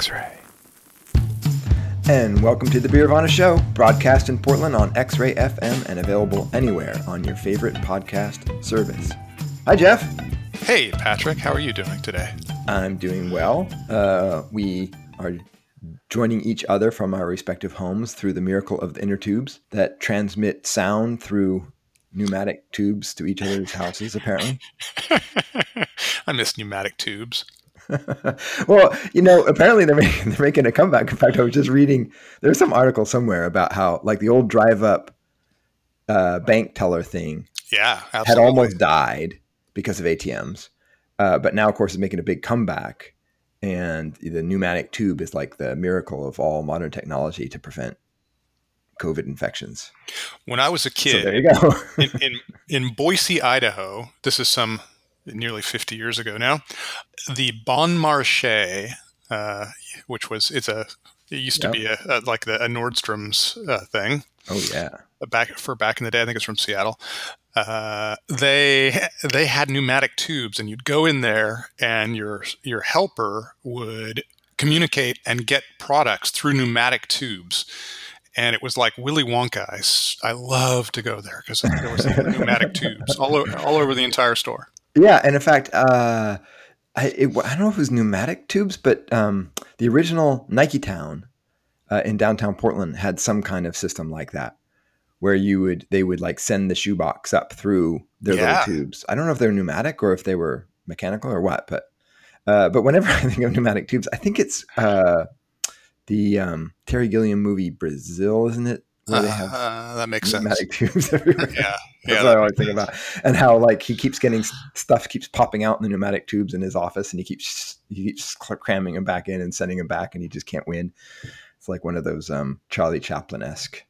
X-Ray. And welcome to the Beer Beervana Show, broadcast in Portland on X-Ray FM and available anywhere on your favorite podcast service. Hi, Jeff. Hey, Patrick. How are you doing today? I'm doing well. Uh, we are joining each other from our respective homes through the miracle of the inner tubes that transmit sound through pneumatic tubes to each other's houses, apparently. I miss pneumatic tubes. well, you know, apparently they're making, they're making a comeback. In fact, I was just reading there's some article somewhere about how like the old drive up uh, bank teller thing Yeah, absolutely. had almost died because of ATMs, uh, but now of course is making a big comeback. And the pneumatic tube is like the miracle of all modern technology to prevent COVID infections. When I was a So kid there you go. in, in in Boise, Idaho, this is some nearly 50 years ago now. The Bon Marché, uh, which was it's a it used Yep. to be a, a like the, a Nordstrom's uh, thing oh yeah. back for back in the day. I think it's from Seattle. Uh, they they had pneumatic tubes, and you'd go in there, and your your helper would communicate and get products through pneumatic tubes. And it was like Willy Wonka. I, I love to go there because there was pneumatic tubes all over, all over the entire store. Yeah, and in fact, uh, I, it, I don't know if it was pneumatic tubes, but um, the original Nike Town uh, in downtown Portland had some kind of system like that, where you would they would like send the shoebox up through their Yeah. little tubes. I don't know if they were pneumatic or if they were mechanical or what, but uh, but whenever I think of pneumatic tubes, I think it's uh, the um, Terry Gilliam movie Brazil, isn't it? Where they have Uh, that makes sense. tubes everywhere. Yeah, That's yeah. what I always think about, and how like he keeps getting stuff keeps popping out in the pneumatic tubes in his office, and he keeps he keeps cramming them back in and sending them back, and he just can't win. It's like one of those um, Charlie Chaplin esque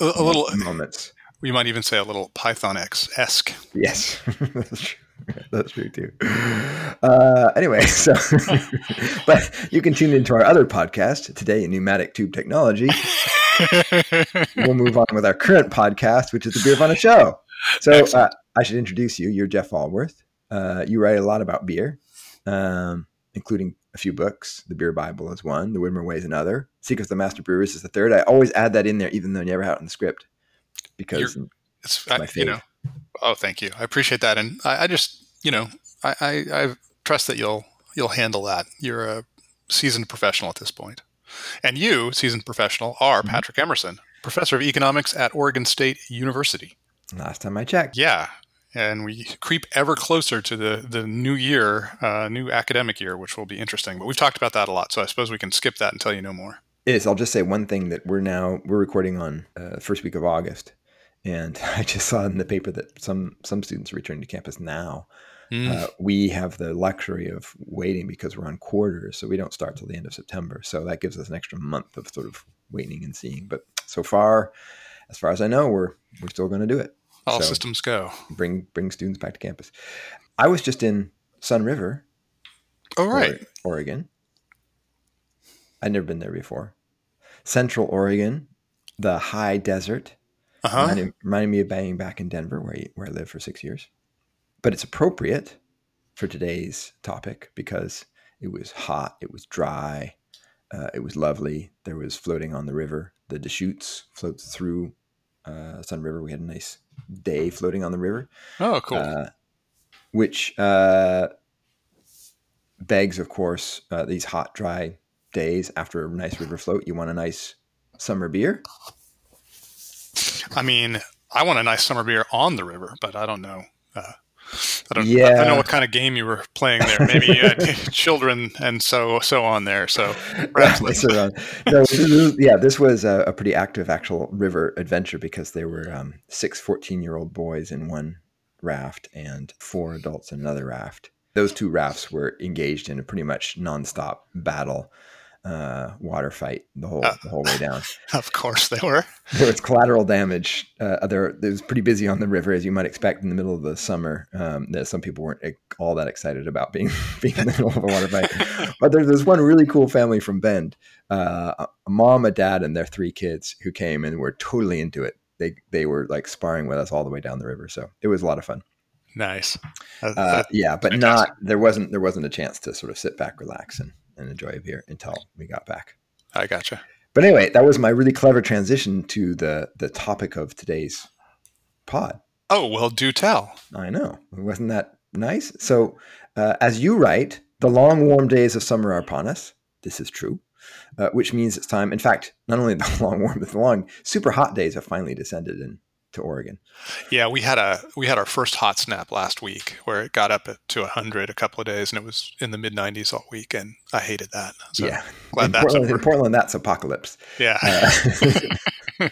A, a little. moments. You might even say a little Python X esque. Yes, that's true. That's true too. Uh, anyway, so but you can tune into our other podcast today in pneumatic tube technology. we'll move on with our current podcast, which is the Beervana Show. So uh, I should introduce you. You're Jeff Alworth. Uh, you write a lot about beer, um, including a few books. The Beer Bible is one. The Widmer Way is another. Secrets of the Master Brewers is the third. I always add that in there, even though I never have it in the script, because it's my I, you know. Oh, thank you. I appreciate that, and I, I just you know I, I I trust that you'll you'll handle that. You're a seasoned professional at this point, and you, seasoned professional, are Mhm. Patrick Emerson, professor of economics at Oregon State University. last time I checked, Yeah. And we creep ever closer to the, the new year, uh, new academic year, which will be interesting. But we've talked about that a lot, so I suppose we can skip that until you know more. is I'll just say one thing that we're now we're recording on uh, first week of August, and I just saw in the paper that some some students are returning to campus now. Mm. Uh, we have the luxury of waiting because we're on quarters, so we don't start till the end of September. So that gives us an extra month of sort of waiting and seeing. But so far, as far as I know, we're we're still going to do it. All so- systems go. Bring bring students back to campus. I was just in Sunriver, Oh, right. Ore- Oregon. I'd never been there before. Central Oregon, the high desert, Uh huh. reminding, reminding me of being back in Denver, where where I lived for six years. But it's appropriate for today's topic because it was hot, it was dry, uh, it was lovely. There was floating on the river. The Deschutes floats through uh, Sunriver. We had a nice day floating on the river Oh, cool. uh, which uh, begs, of course, uh, these hot, dry days after a nice river float. You want a nice summer beer. I mean, I want a nice summer beer on the river, but I don't know. Uh, I don't. I don't know what kind of game you were playing there. Maybe had children and so so on there. So perhaps so, uh, no, yeah, this was a, a pretty active actual river adventure because there were um, six 14 year old boys in one raft and four adults in another raft. Those two rafts were engaged in a pretty much nonstop battle, uh, water fight the whole Uh. the whole way down. of course they were. there was collateral damage. Uh, there, it was pretty busy on the river, as you might expect in the middle of the summer. Um, that some people weren't all that excited about being being in the middle of a water fight. But there, there's one really cool family from Bend, uh, a mom, a dad, and their three kids who came and were totally into it. They they were like sparring with us all the way down the river, so it was a lot of fun. Nice. Uh, Uh, yeah, but fantastic. not there wasn't there wasn't a chance to sort of sit back, relax, and and enjoy a beer until we got back. I gotcha. But anyway, that was my really clever transition to the the topic of today's pod. Oh well, do tell. I know, wasn't that nice? So, uh, as you write, the long warm days of summer are upon us. This is true, uh, which means it's time. In fact, not only the long warm, but the long super hot days have finally descended in to Oregon. Yeah, we had a we had our first hot snap last week where it got up to hundred a couple of days, and it was in the mid nineties all week, and I hated that. So yeah, glad in that's Portland, over. in Portland, that's apocalypse. Yeah. Uh,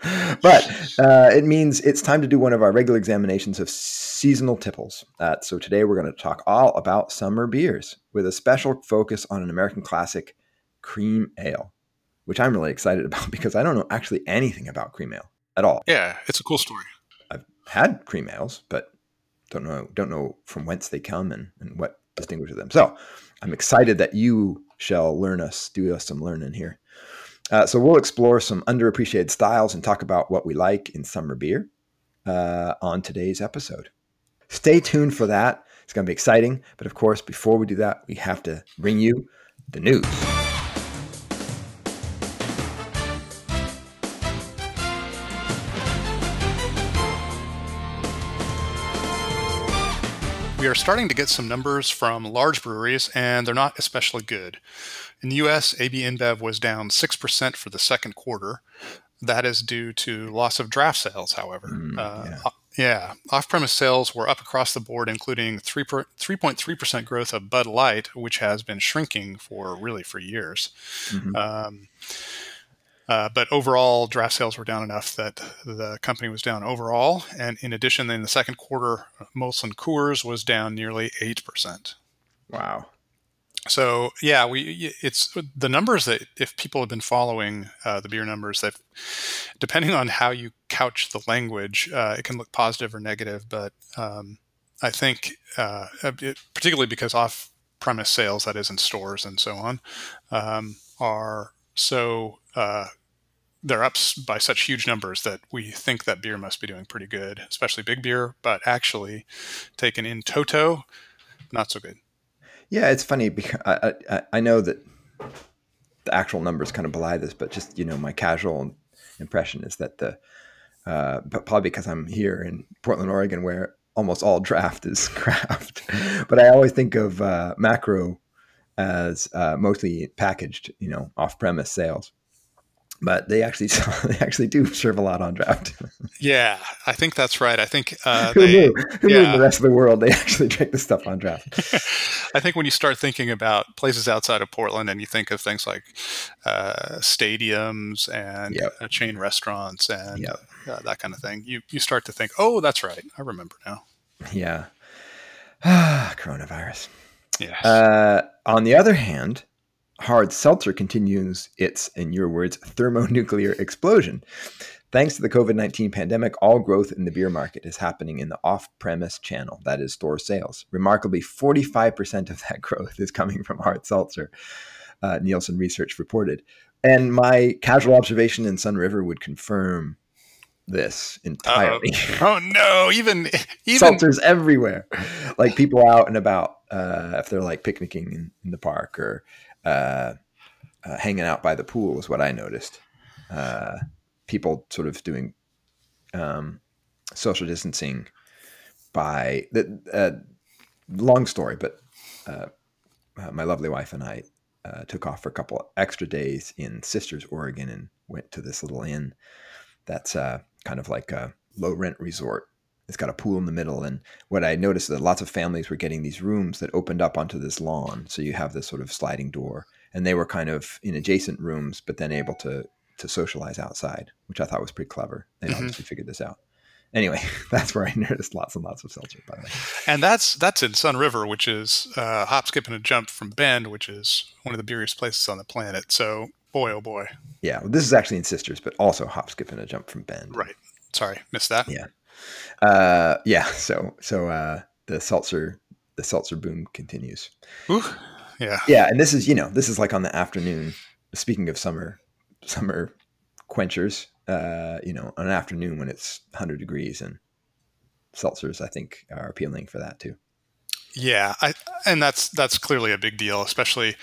but uh, it means it's time to do one of our regular examinations of seasonal tipples. Uh, so today we're going to talk all about summer beers with a special focus on an American classic, cream ale, which I'm really excited about because I don't know actually anything about cream ale at all. Yeah, it's a cool story. I've had cream ales, but don't know don't know from whence they come and, and what distinguishes them. So I'm excited that you shall learn us, do us some learning here. Uh, so we'll explore some underappreciated styles and talk about what we like in summer beer uh, on today's episode. Stay tuned for that. It's going to be exciting. But of course, before we do that, we have to bring you the news. We are starting to get some numbers from large breweries, and they're not especially good. In the US, AB InBev was down 6% for the second quarter. That is due to loss of draft sales, however. Mm, uh, yeah. yeah. Off premise sales were up across the board, including 3 per, 3.3% growth of Bud Light, which has been shrinking for really for years. Mm-hmm. Um, uh, but overall, draft sales were down enough that the company was down overall. And in addition, in the second quarter, Molson Coors was down nearly 8%. Wow. So yeah, we it's the numbers that if people have been following uh, the beer numbers that depending on how you couch the language, uh, it can look positive or negative. But um, I think uh, it, particularly because off-premise sales, that is in stores and so on, um, are so uh, they're up by such huge numbers that we think that beer must be doing pretty good, especially big beer. But actually, taken in toto, not so good. Yeah, it's funny because I, I, I know that the actual numbers kind of belie this, but just you know my casual impression is that the uh, but probably because I'm here in Portland, Oregon, where almost all draft is craft. but I always think of uh, macro as uh, mostly packaged, you know, off-premise sales but they actually they actually do serve a lot on draft. yeah, I think that's right. I think uh, who, they, knew? who yeah. knew? the rest of the world they actually drink this stuff on draft. I think when you start thinking about places outside of Portland and you think of things like uh, stadiums and yep. uh, chain restaurants and yep. Uh, that kind of thing, you you start to think, oh, that's right, I remember now. Yeah, coronavirus. Yeah. Uh, on the other hand, hard seltzer continues its, in your words, thermonuclear explosion. Thanks to the COVID 19 pandemic, all growth in the beer market is happening in the off premise channel, that is, store sales. Remarkably, 45% of that growth is coming from hard seltzer, uh, Nielsen research reported. And my casual observation in Sunriver would confirm this entirely. Uh, oh no! Even even seltzers everywhere, like people out and about. Uh, if they're like picnicking in, in the park or uh, uh, hanging out by the pool is what I noticed. Uh, people sort of doing um, social distancing by the uh, long story, but uh, uh, my lovely wife and I took off for a couple extra days in Sisters, Oregon, and went to this little inn that's kind of like a low rent resort it's got a pool in the middle. And what I noticed that lots of families were getting these rooms that opened up onto this lawn. So you have this sort of sliding door, and they were kind of in adjacent rooms, but then able to to socialize outside, which I thought was pretty clever. They mm-hmm. obviously figured this out. Anyway, that's where I noticed lots and lots of seltzer. By the way, and that's that's in Sunriver, which is uh, hop, skip, and a jump from Bend, which is one of the beeriest places on the planet. So, boy, oh boy. Yeah, well, this is actually in Sisters, but also hop, skip, and a jump from Bend. Right. Sorry, missed that. Yeah. Uh, yeah. So so uh, the seltzer the seltzer boom continues. Ooh, yeah. Yeah, and this is you know this is like on the afternoon. Speaking of summer summer quenchers, uh, you know, an afternoon when it's 100 degrees and seltzers, I think, are appealing for that too. Yeah, I, and that's that's clearly a big deal, especially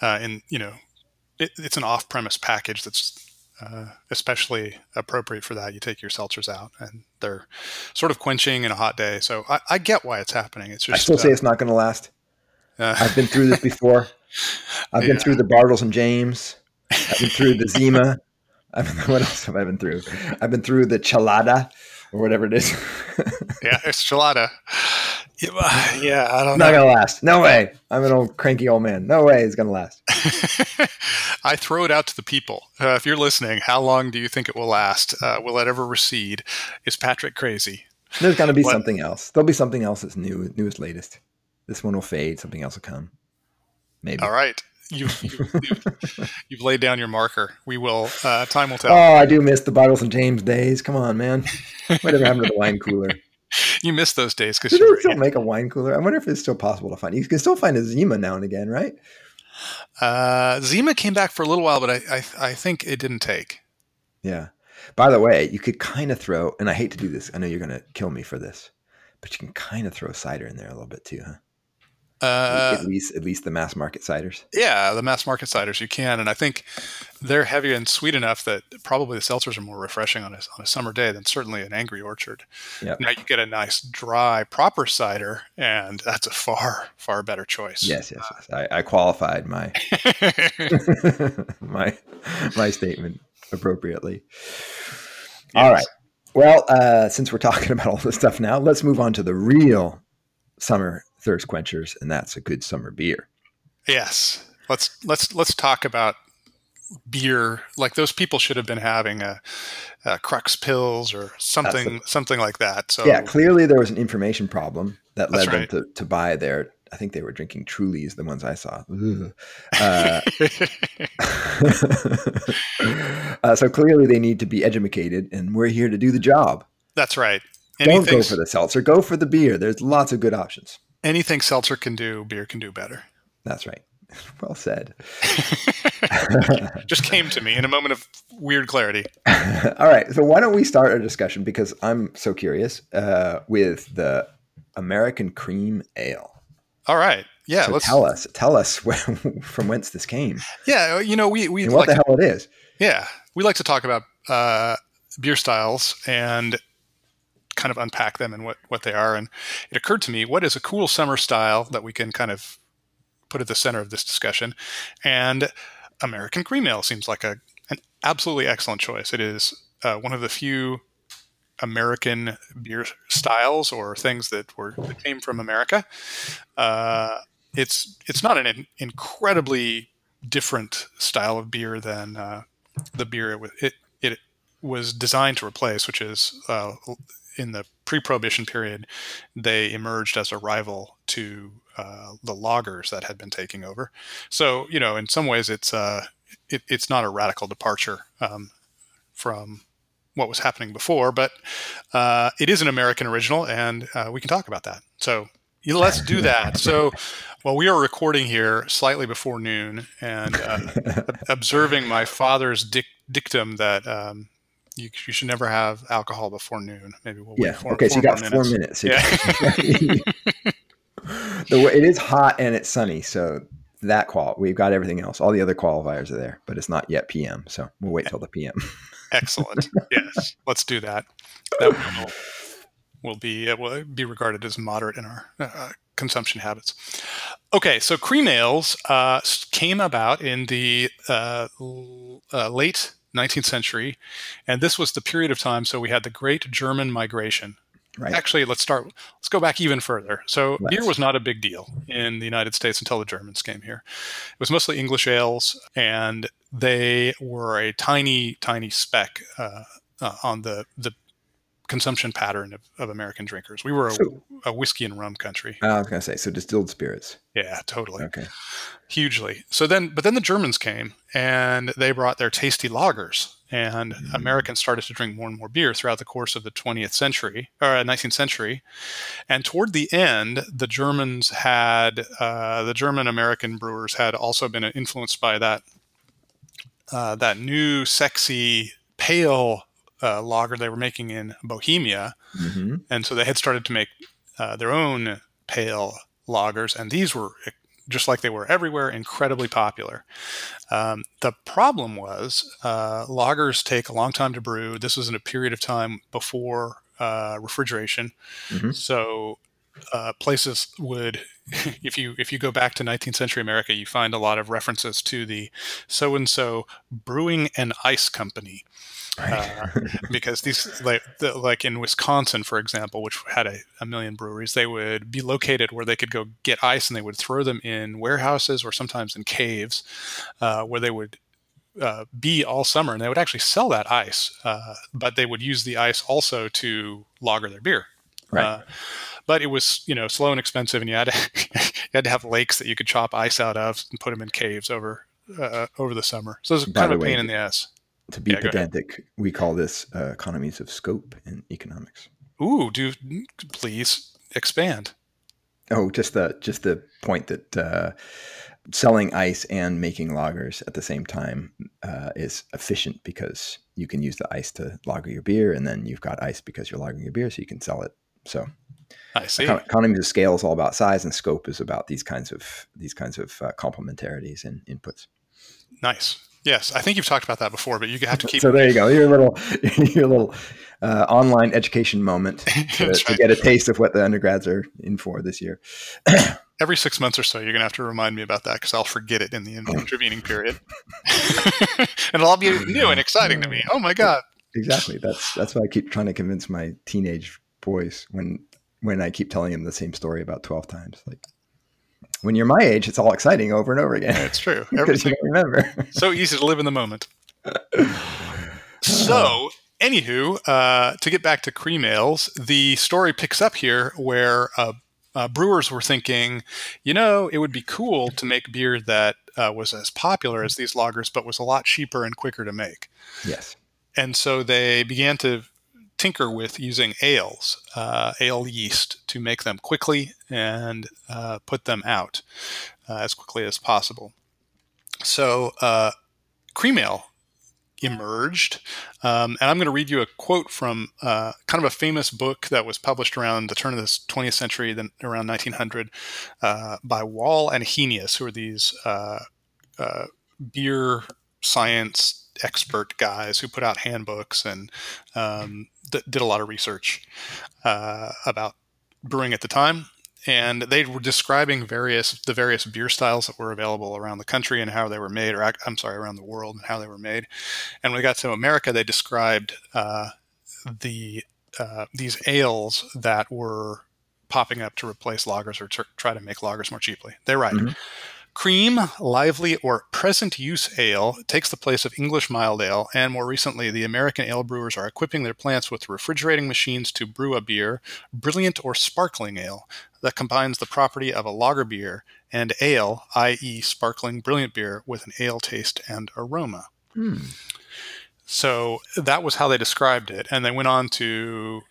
uh, in you know it, it's an off-premise package that's uh, especially appropriate for that. You take your seltzers out, and they're sort of quenching in a hot day. So I, I get why it's happening. It's just I still say uh, it's not going to last. uh, I've been through this before. I've been through the Bartles and James. I've been through the Zima. I've been, what else have I been through? I've been through the Chelada or whatever it is. yeah, it's Chelada. Yeah, I don't not know. gonna last. No way. I'm an old cranky old man. No way it's gonna last. I throw it out to the people. Uh, if you're listening, how long do you think it will last? Uh, will it ever recede? Is Patrick crazy? There's gonna be What? something else. There'll be something else that's new, newest, latest. This one will fade. Something else will come. Maybe. All right. You've, you've, you've, you've laid down your marker. We will, uh, time will tell. Oh, I do miss the Bartles and James days. Come on, man. Whatever happened to the wine cooler? You missed those days because you still make a wine cooler? I wonder if it's still possible to find. You can still find a Zima now and again, right? Uh, Zima came back for a little while, but I, I, I think it didn't take. Yeah. By the way, you could kind of throw, and I hate to do this. I know you're going to kill me for this, but you can kind of throw cider in there a little bit too, huh? Uh, at least, at least the mass market ciders. yeah, the mass market ciders you can, and I think they're heavy and sweet enough that probably the seltzers are more refreshing on a, on a summer day than certainly an Angry Orchard. Yep. Now you get a nice dry proper cider, and that's a far far better choice. Yes, yes, yes. I, I qualified my my my statement appropriately. All right. Well, uh, since we're talking about all this stuff now, let's move on to the real summer thirst quenchers, and that's a good summer beer. Yes. Let's let's let's talk about beer. Like those people should have been having a, a Crux Pils or something something like that. So Yeah, clearly there was an information problem that led right. them to, to buy their. I think they were drinking Trulys, the ones I saw. Uh, uh, so clearly they need to be educated, and we're here to do the job. that's right. Don't go for the seltzer. Go for the beer. There's lots of good options. Anything seltzer can do, beer can do better. That's right. Well said. Just came to me in a moment of weird clarity. All right. So why don't we start a discussion because I'm so curious uh, with the American Cream Ale. All right. Yeah. so let's. tell us, tell us where, from whence this came Yeah. You know, we we and what like the to, hell it is. yeah we like to talk about uh, beer styles and kind of unpack them and what what they are. And it occurred to me, what is a cool summer style that we can kind of put at the center of this discussion? And American Cream Ale seems like a an absolutely excellent choice. It is uh, one of the few American beer styles or things that were that came from America. Uh, it's it's not an in- incredibly different style of beer than uh, the beer it, it it was designed to replace, which is uh, in the pre-prohibition period, they emerged as a rival to uh, the lagers that had been taking over. So you know, in some ways, it's uh, it, it's not a radical departure um, from what was happening before, but uh, it is an American original, and uh, we can talk about that. So let's do that. So while we are recording here slightly before noon and uh, observing my father's dic- dictum that um, you, you should never have alcohol before noon. Maybe we'll wait Yeah. four, okay. So you got four minutes. minutes. Yeah. the it is hot and it's sunny, so that qual we've got everything else. All the other qualifiers are there, but it's not yet PM, so we'll wait till the PM. Excellent. yes, let's do that. That will, will be will be regarded as moderate in our uh, consumption habits. Okay, so cream ales uh, came about in the uh, l- uh, late 19th century, and this was the period of time. So we had the Great German Migration. Right. Actually, let's start. Let's go back even further. So beer was not a big deal in the United States until the Germans came here. It was mostly English ales, and they were a tiny, tiny speck uh, uh, on the the consumption pattern of, of American drinkers. We were a, So- a whiskey and rum country. I was gonna say so distilled spirits. Yeah, totally, Okay. hugely. So then, but then the Germans came and they brought their tasty lagers, and Mhm. Americans started to drink more and more beer throughout the course of the 20th century or uh, 19th century. And toward the end, the Germans had uh, the German American brewers had also been influenced by that uh, that new sexy pale uh, lager they were making in Bohemia, hmm and so they had started to make uh, their own pale lagers, and these were just like they were everywhere, incredibly popular. Um, the problem was uh, lagers take a long time to brew. This was in a period of time before uh, refrigeration, mm-hmm. so uh, places would, if you if you go back to 19th century America, you find a lot of references to the so and so brewing and ice company. Uh, because these like the, like in Wisconsin, for example, which had a, a, million breweries, they would be located where they could go get ice, and they would throw them in warehouses or sometimes in caves, uh, where they would uh, be all summer, and they would actually sell that ice, uh, but they would use the ice also to lager their beer. Right. Uh, but it was you know slow and expensive, and you had to you had to have lakes that you could chop ice out of and put them in caves over uh, over the summer. So it was kind of a pain in the ass to be yeah, pedantic, we call this uh, economies of scope in economics. Ooh, do please expand. Oh, just the just the point that uh, selling ice and making lagers at the same time uh, is efficient because you can use the ice to lager your beer, and then you've got ice because you're lagering your beer, so you can sell it. So, I see. Economies of scale is all about size, and scope is about these kinds of these kinds of uh, complementarities and inputs. Nice. Yes, I think you've talked about that before, but you have to keep. so there you go. Your little, your little uh, online education moment to, right. to, get a taste of what the undergrads are in for this year. Every six months or so, you're going to have to remind me about that because I'll forget it in the intervening period, and it'll all be new and exciting to me. Oh my god! Exactly. That's that's why I keep trying to convince my teenage boys when when I keep telling him the same story about twelve times. Like, when you're my age, it's all exciting over and over again. It's true. Everything you remember. so easy to live in the moment. so, anywho, uh, to get back to cream ales, the story picks up here where uh, uh, brewers were thinking, you know, it would be cool to make beer that uh, was as popular as these lagers, but was a lot cheaper and quicker to make. Yes. And so they began to tinker with using ales, uh, ale yeast, to make them quickly and uh, put them out uh, as quickly as possible. So, uh, cream ale emerged. Um, and I'm going to read you a quote from uh, kind of a famous book that was published around the turn of the 20th century, then around 1900, uh, by Wahl and Henius, who are these beer science expert guys who put out handbooks and um, th- did a lot of research uh, about brewing at the time. And they were describing various the various beer styles that were available around the country and how they were made, or I'm sorry, around the world and how they were made. And when we got to America, they described uh, the uh, these ales that were popping up to replace lagers or to try to make lagers more cheaply. They write. Mm-hmm. Cream, lively, or present use ale takes the place of English mild ale, and more recently, the American ale brewers are equipping their plants with refrigerating machines to brew a beer, brilliant or sparkling ale, that combines the property of a lager beer and ale, i.e., sparkling brilliant beer, with an ale taste and aroma. Hmm. So that was how they described it, and they went on to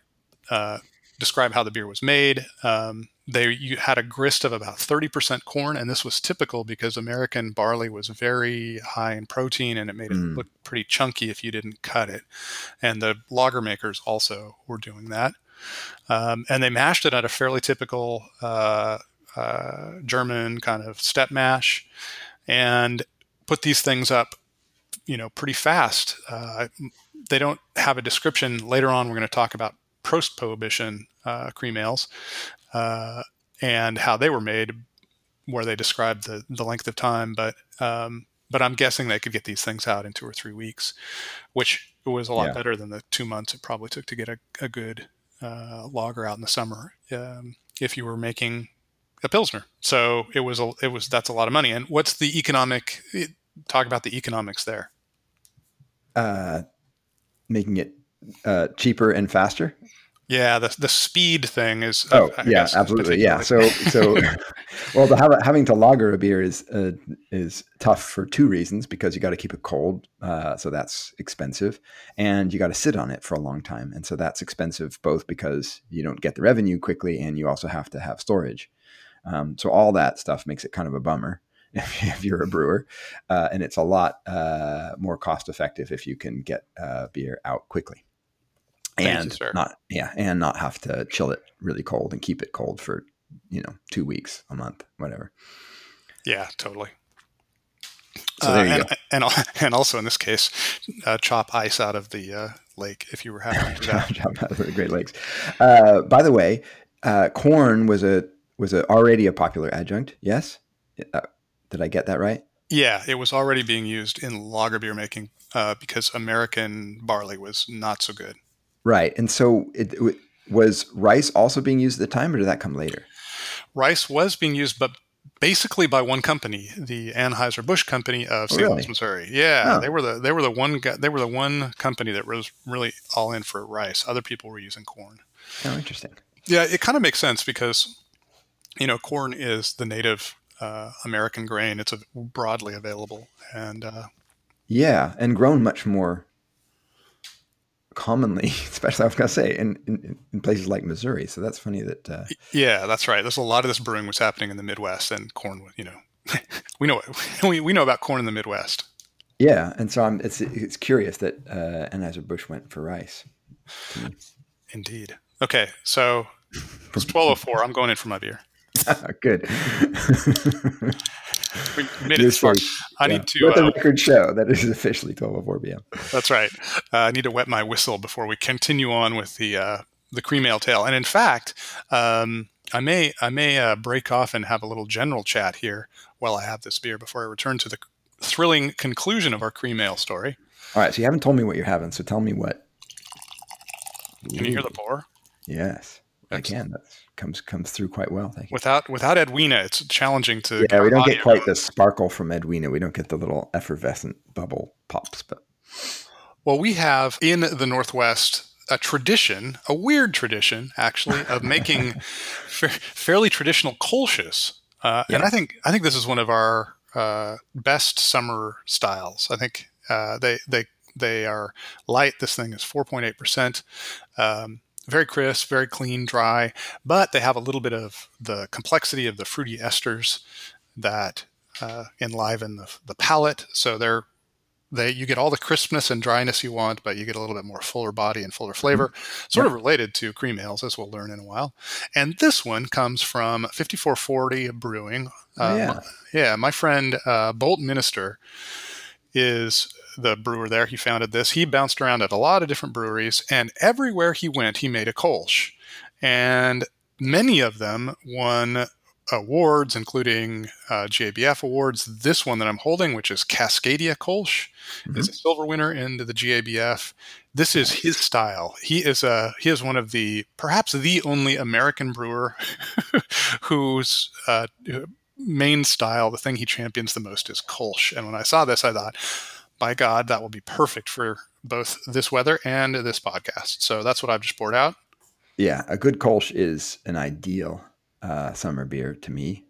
uh, describe how the beer was made. Um, they you had a grist of about 30% corn and this was typical because american barley was very high in protein and it made it mm. look pretty chunky if you didn't cut it. And the lager makers also were doing that. Um, and they mashed it at a fairly typical uh, uh, german kind of step mash and put these things up you know pretty fast. Uh, they don't have a description later on. We're going to talk about post prohibition uh, cream ales uh, and how they were made, where they described the, the length of time. But um, but I'm guessing they could get these things out in two or three weeks, which was a lot yeah. better than the two months it probably took to get a, a good uh, lager out in the summer um, if you were making a pilsner. So it was a, it was that's a lot of money. And what's the economic? Talk about the economics there. Uh, making it uh, cheaper and faster. Yeah, the the speed thing is. Oh I yeah, absolutely. Yeah. So so, well, the, having to lager a beer is uh, is tough for two reasons because you got to keep it cold, uh, so that's expensive, and you got to sit on it for a long time, and so that's expensive both because you don't get the revenue quickly, and you also have to have storage. Um, so all that stuff makes it kind of a bummer if, you're a brewer, uh, and it's a lot uh, more cost effective if you can get uh, beer out quickly and you, not yeah and not have to chill it really cold and keep it cold for you know two weeks, a month, whatever. Yeah, totally. So there Uh, you and, go. and and also in this case, uh, chop ice out of the uh, lake if you were having to do that. Jump out of the Great Lakes. Uh, by the way, uh, corn was a was a, already a popular adjunct. Yes, uh, did I get that right? Yeah, it was already being used in lager beer making uh, because American barley was not so good. Right. And so, it, it was rice also being used at the time, or did that come later? Rice was being used, but basically by one company, the Anheuser Busch company of St. Louis, really? Missouri. Yeah, Oh. they were the they were the one they were the one company that was really all in for rice. Other people were using corn. Oh, interesting. Yeah, it kind of makes sense because you know corn is the native uh, American grain. It's a, broadly available, and uh, Yeah, and grown much more commonly, especially I was going to say in, in in places like Missouri. So that's funny that. Uh, yeah, that's right. There's a lot of this brewing was happening in the Midwest, and corn. You know, we know we, we know about corn in the Midwest. yeah, and so I'm, it's it's curious that uh, Anheuser Busch went for rice. Indeed. Okay, so it's 12:04. I'm going in for my beer. Good. We made You're far. I Yeah. need to. Let the Uh, record show that it is officially 12:04 p.m. that's right. Uh, I need to wet my whistle before we continue on with the uh, the cream ale tale. And in fact, um, I may I may uh, break off and have a little general chat here while I have this beer before I return to the thrilling conclusion of our cream ale story. All right, so you haven't told me what you're having, so tell me what. Can you hear the pour? Yes, I can. That comes comes through quite well. Thank you. Without without Edwina, it's challenging to. Yeah, we don't get quite the sparkle from Edwina. We don't get the little effervescent bubble pops, but Well, we have in the Northwest a tradition, a weird tradition actually, of making fa- fairly traditional kolsches. Uh, And I think I think this is one of our uh, best summer styles. I think uh, they they they are light. This thing is four point eight percent. Um, very crisp, very clean, dry, but they have a little bit of the complexity of the fruity esters that uh, enliven the, the palate. So they're they you get all the crispness and dryness you want, but you get a little bit more fuller body and fuller flavor. Sort of related to cream ales, as we'll learn in a while. And this one comes from 5440 Brewing. Oh, Um, yeah. yeah, my friend uh, Bolt Minister is the brewer there. He founded this. He bounced around at a lot of different breweries, and everywhere he went, he made a Kolsch. And many of them won awards, including uh, GABF awards. This one that I'm holding, which is Cascadia Kolsch, is a silver winner in the GABF. This is his style. He is a he is one of the perhaps the only American brewer whose uh, main style, the thing he champions the most, is Kolsch. And when I saw this, I thought, by God, that will be perfect for both this weather and this podcast. So that's what I've just poured out. yeah, a good Kolsch is an ideal uh, summer beer to me.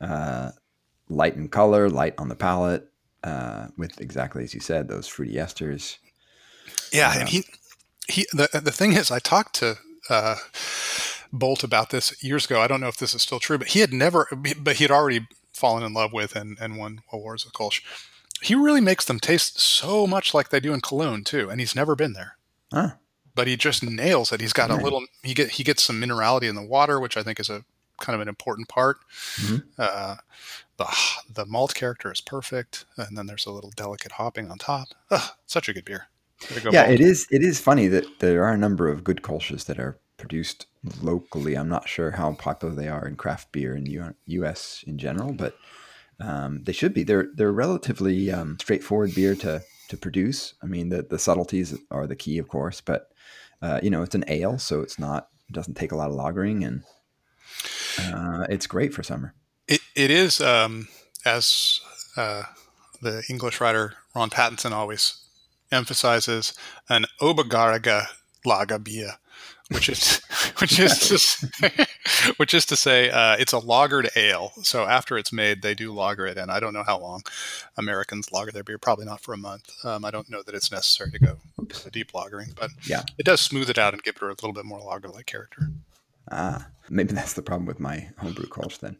Uh, light in color, light on the palate, uh, with exactly as you said, those fruity esters. Yeah, and he he the the thing is, I talked to uh, Bolt about this years ago. I don't know if this is still true, but he had never, but he had already fallen in love with and, and won awards with Kolsch. He really makes them taste so much like they do in Cologne too, and he's never been there. Huh. But he just nails it. He's got a little. He get he gets some minerality in the water, which I think is a kind of an important part. Mhm. Uh, the the malt character is perfect, and then there's a little delicate hopping on top. Ugh, such a good beer. Yeah, Bolt. it is. It is funny that there are a number of good Kolsches that are produced locally. I'm not sure how popular they are in craft beer in U- U.S. in general, but um, they should be. They're they're relatively um, straightforward beer to to produce. I mean, the the subtleties are the key, of course, but uh, you know, it's an ale, so it's not it doesn't take a lot of lagering, and uh, it's great for summer. It, it is, um, as uh, the English writer Ron Pattinson always emphasizes, an obergäriges Lager beer, which is which is to say, which is to say uh, it's a lagered ale. So after it's made, they do lager it, and I don't know how long Americans lager their beer. Probably not for a month. Um, I don't know that it's necessary to go Oops. to deep lagering, but Yeah. it does smooth it out and give it a little bit more lager-like character. Ah, maybe that's the problem with my homebrew Kolsch then.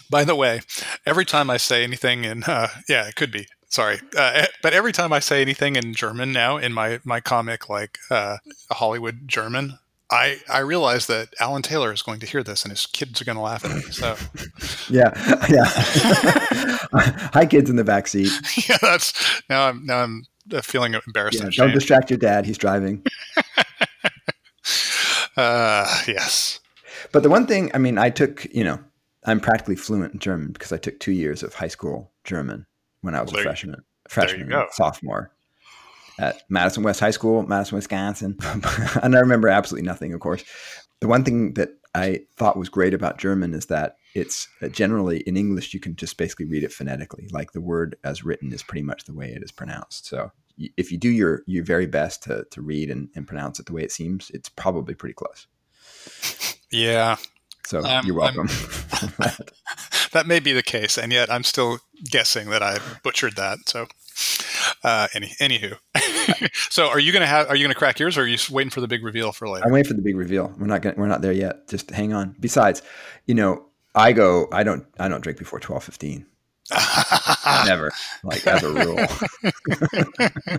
By the way, every time I say anything in, uh, yeah, it could be. Sorry, uh, but every time I say anything in German now in my my comic, like uh, Hollywood German, I I realize that Alan Taylor is going to hear this and his kids are going to laugh at me. So yeah, yeah. Hi, kids in the back seat. yeah, that's now I'm now I'm feeling embarrassed. Yeah, don't distract your dad. He's driving. uh, yes. But the one thing, I mean, I took, you know, I'm practically fluent in German because I took two years of high school German when I was well, a freshman, freshman, sophomore at Madison West High School, Madison, Wisconsin. and I remember absolutely nothing, of course. The one thing that I thought was great about German is that it's uh, generally in English, you can just basically read it phonetically. Like the word as written is pretty much the way it is pronounced. So if you do your, your very best to, to read and, and pronounce it the way it seems, it's probably pretty close. Yeah. So um, you're welcome. that may be the case. And yet I'm still guessing that I butchered that. So uh, any, anywho, so are you gonna have? Are you gonna crack yours, or are you waiting for the big reveal for later? I'm waiting for the big reveal. We're not gonna, we're not there yet. Just hang on. Besides, you know, I go. I don't. I don't drink before twelve fifteen. Never, like as a rule.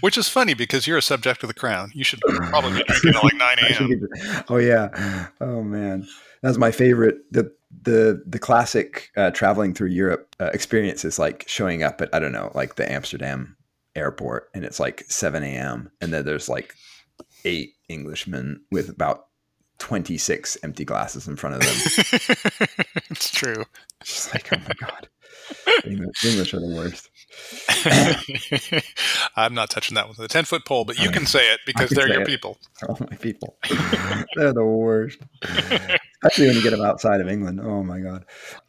Which is funny because you're a subject of the crown. You should probably be drinking at like nine a.m. Oh yeah. Oh man, that's my favorite. The the the classic uh, traveling through Europe uh, experience is like showing up at I don't know like the Amsterdam airport and it's like 7 a.m. and then there's like eight Englishmen with about 26 empty glasses in front of them. it's true. It's like, oh my God. English, English are the worst. I'm not touching that one with a 10 foot pole, but you can say it because they're your it. people. All my people. they're the worst. Especially when you get them outside of England. Oh my God.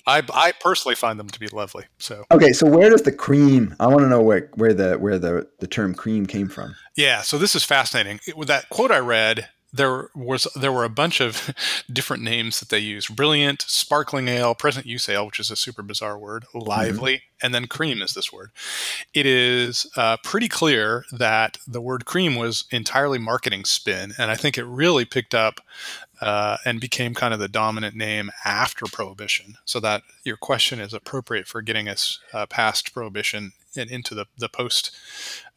I, I personally find them to be lovely. So okay, so where does the cream? I want to know where where the where the the term cream came from. Yeah, so this is fascinating. With that quote I read, there was there were a bunch of different names that they used: brilliant, sparkling ale, present use ale, which is a super bizarre word, lively, mm-hmm. and then cream is this word. It is uh, pretty clear that the word cream was entirely marketing spin, and I think it really picked up uh, and became kind of the dominant name after prohibition. So that your question is appropriate for getting us uh, past prohibition and into the the post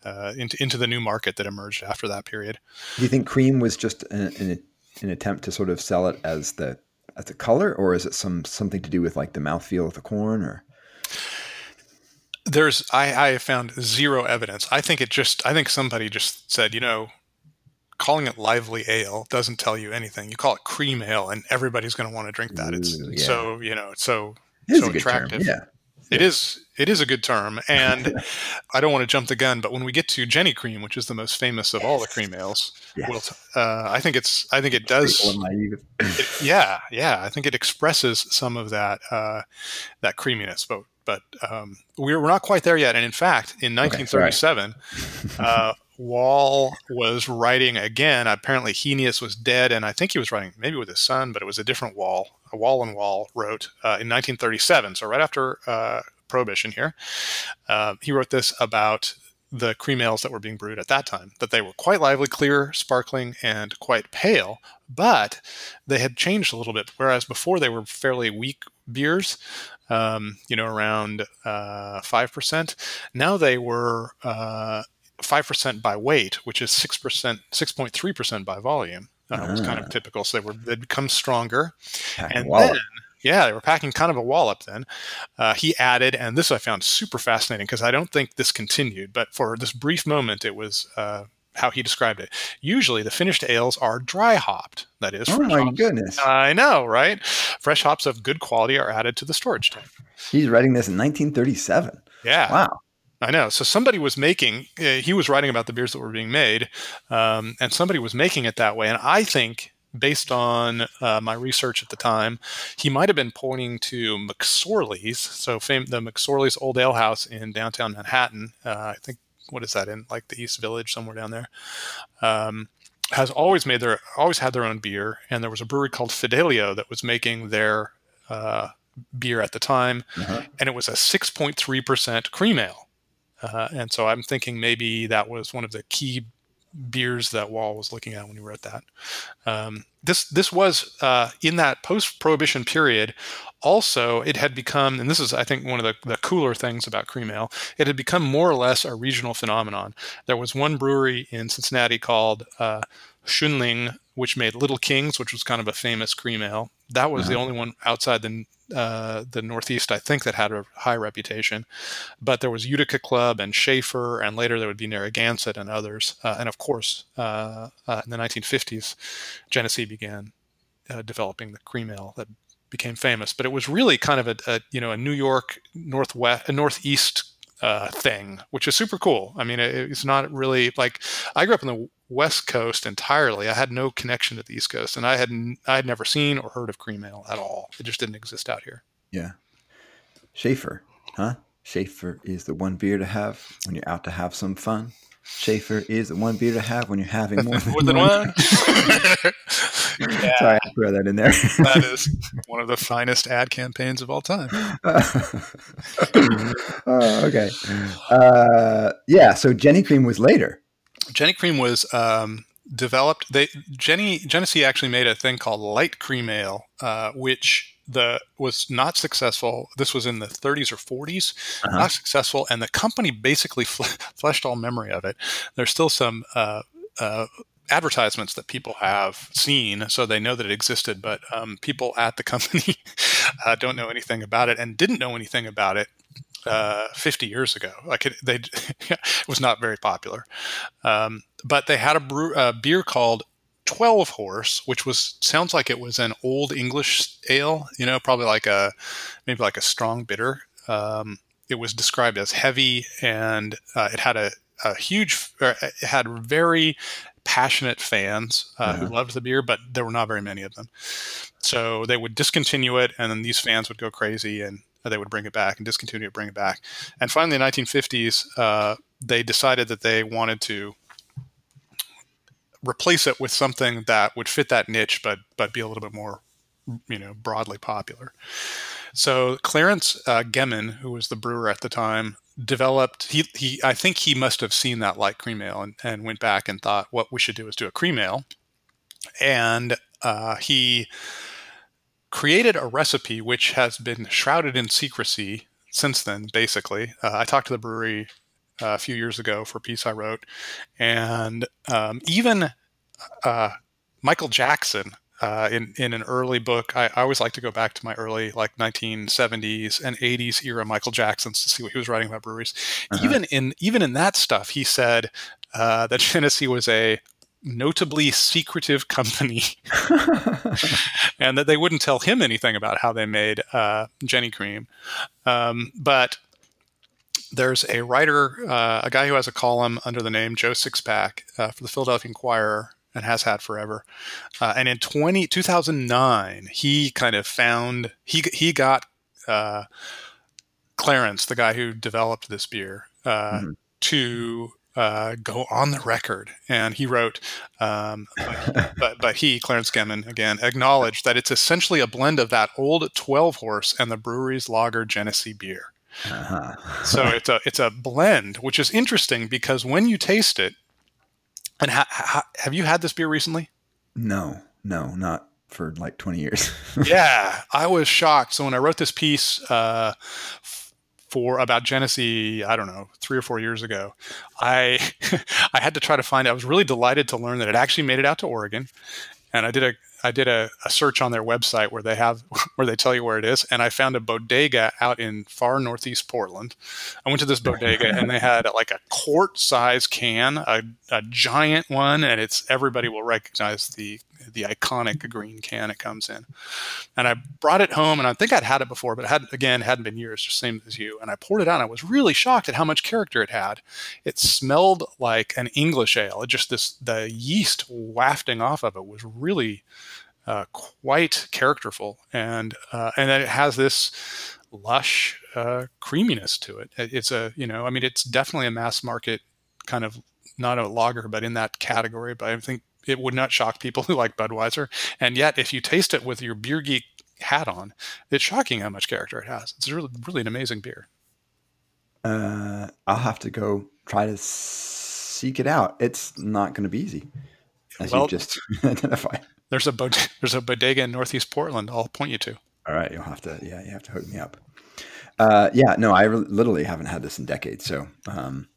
uh, into into the new market that emerged after that period. Do you think cream was just an, an, an, attempt to sort of sell it as the as a color, or is it some something to do with like the mouthfeel of the corn, or? There's I, I found zero evidence. I think it just I think somebody just said, you know, calling it lively ale doesn't tell you anything. You call it cream ale, and everybody's going to want to drink that. Ooh, it's yeah. so you know, it's so it so attractive. Term, yeah. It is it is a good term, and I don't want to jump the gun, but when we get to Genny Cream, which is the most famous of all the cream ales, yes. we'll uh, I think it's I think it does. It, yeah, yeah, I think it expresses some of that uh, that creaminess, but but um, we're, we're not quite there yet. And in fact, in 1937, okay, uh, Wahl was writing again. Apparently, Henius was dead, and I think he was writing maybe with his son, but it was a different Wahl. A Wahl and Wahl wrote uh, in 1937, so right after uh, Prohibition here. Uh, he wrote this about the cream ales that were being brewed at that time, that they were quite lively, clear, sparkling, and quite pale, but they had changed a little bit. Whereas before they were fairly weak beers, um, you know, around uh, 5%. Now they were uh, 5% by weight, which is 6%, 6.3% by volume. Uh, was kind of ah. typical. So they were they'd become stronger, and then yeah, they were packing kind of a wallop then. Uh, he added, and this I found super fascinating because I don't think this continued, but for this brief moment, it was uh, how he described it. Usually, the finished ales are dry hopped. That is, oh my hops. goodness, I know, right? Fresh hops of good quality are added to the storage tank. He's writing this in 1937. Yeah, wow. I know. So somebody was making. Uh, he was writing about the beers that were being made, um, and somebody was making it that way. And I think, based on uh, my research at the time, he might have been pointing to McSorley's. So fame, the McSorley's Old Ale House in downtown Manhattan. Uh, I think what is that in like the East Village somewhere down there. Um, has always made their always had their own beer, and there was a brewery called Fidelio that was making their uh, beer at the time, uh-huh. and it was a 6.3% cream ale. Uh, and so I'm thinking maybe that was one of the key beers that Wahl was looking at when he wrote that. Um, this this was uh, in that post-prohibition period. Also, it had become, and this is I think one of the, the cooler things about cream ale. It had become more or less a regional phenomenon. There was one brewery in Cincinnati called uh, Schoenling, which made Little Kings, which was kind of a famous cream ale. That was uh-huh. the only one outside the uh, the Northeast, I think, that had a high reputation. But there was Utica Club and Schaefer, and later there would be Narragansett and others. Uh, and of course, uh, uh in the 1950s, Genesee began uh, developing the cream ale that became famous. But it was really kind of a, a you know a New York Northwest, a Northeast uh, thing, which is super cool. I mean, it, it's not really like I grew up in the West Coast entirely. I had no connection to the East Coast, and I had I had never seen or heard of cream ale at all. It just didn't exist out here. Yeah, Schaefer, huh? Schaefer is the one beer to have when you're out to have some fun. Schaefer is the one beer to have when you're having more than, more than one. yeah. Sorry, I throw that in there. that is one of the finest ad campaigns of all time. oh, okay. Uh, yeah. So Genny Cream was later. Genny Cream was um, developed. They Genny Genesee actually made a thing called light cream ale, uh, which the was not successful. This was in the 30s or 40s, uh-huh. not successful, and the company basically fleshed all memory of it. There's still some uh, uh, advertisements that people have seen, so they know that it existed, but um, people at the company uh, don't know anything about it and didn't know anything about it uh, 50 years ago. Like it, they, it was not very popular. Um, but they had a, brew, a beer called 12 horse, which was sounds like it was an old English ale. You know, probably like a maybe like a strong bitter. Um, it was described as heavy, and uh, it had a, a huge. it had very passionate fans uh, who loved the beer, but there were not very many of them. So they would discontinue it, and then these fans would go crazy, and they would bring it back and discontinue it, bring it back. And finally, in the 1950s, uh, they decided that they wanted to replace it with something that would fit that niche, but but be a little bit more, you know, broadly popular. So Clarence uh, Geminn, who was the brewer at the time, developed. He he. I think he must have seen that light cream ale and, and went back and thought, what we should do is do a cream ale, and uh, he created a recipe which has been shrouded in secrecy since then. Basically, uh, I talked to the brewery uh, a few years ago for a piece I wrote, and um, even uh, Michael Jackson. Uh, in in an early book, I, I, always like to go back to my early like 1970s and 80s era Michael Jacksons to see what he was writing about breweries. Uh-huh. Even in even in that stuff, he said uh, that Genesee was a notably secretive company and that they wouldn't tell him anything about how they made uh, Genny Cream. Um, but there's a writer, uh, a guy who has a column under the name Joe Sixpack uh, for the Philadelphia Inquirer and has had forever. Uh, and in 20, 2009, he kind of found, he, he got uh, Clarence, the guy who developed this beer, uh, mm-hmm. to uh, go on the record, and he wrote, um, but, but, but he Clarence Geminn again acknowledged that it's essentially a blend of that old twelve horse and the brewery's lager Genesee beer. Uh-huh. so it's a it's a blend, which is interesting because when you taste it, and ha- ha- have you had this beer recently? No, no, not for like 20 years. yeah, I was shocked. So when I wrote this piece uh, for about Genesee, I don't know, three or four years ago, I I had to try to find. It. I was really delighted to learn that it actually made it out to Oregon, and I did a I did a, a, search on their website where they have where they tell you where it is, and I found a bodega out in far northeast Portland. I went to this bodega and they had like a quart size can, a, a giant one, and it's everybody will recognize the the iconic green can it comes in. And I brought it home, and I think I'd had it before, but it had again hadn't been years, same as you. And I poured it out. I was really shocked at how much character it had. It smelled like an English ale. It just this the yeast wafting off of it was really uh, quite characterful, and uh, and it has this lush uh, creaminess to it. It's a you know I mean it's definitely a mass market kind of not a lager, but in that category. But I think it would not shock people who like Budweiser. And yet, if you taste it with your beer geek hat on, it's shocking how much character it has. It's really, really an amazing beer. Uh, I'll have to go try to seek it out. It's not going to be easy, as well, you just identified. There's a bod- there's a bodega in Northeast Portland. I'll point you to. All right, you'll have to. Yeah, you have to hook me up. Uh, yeah, no, I re- literally haven't had this in decades, so um,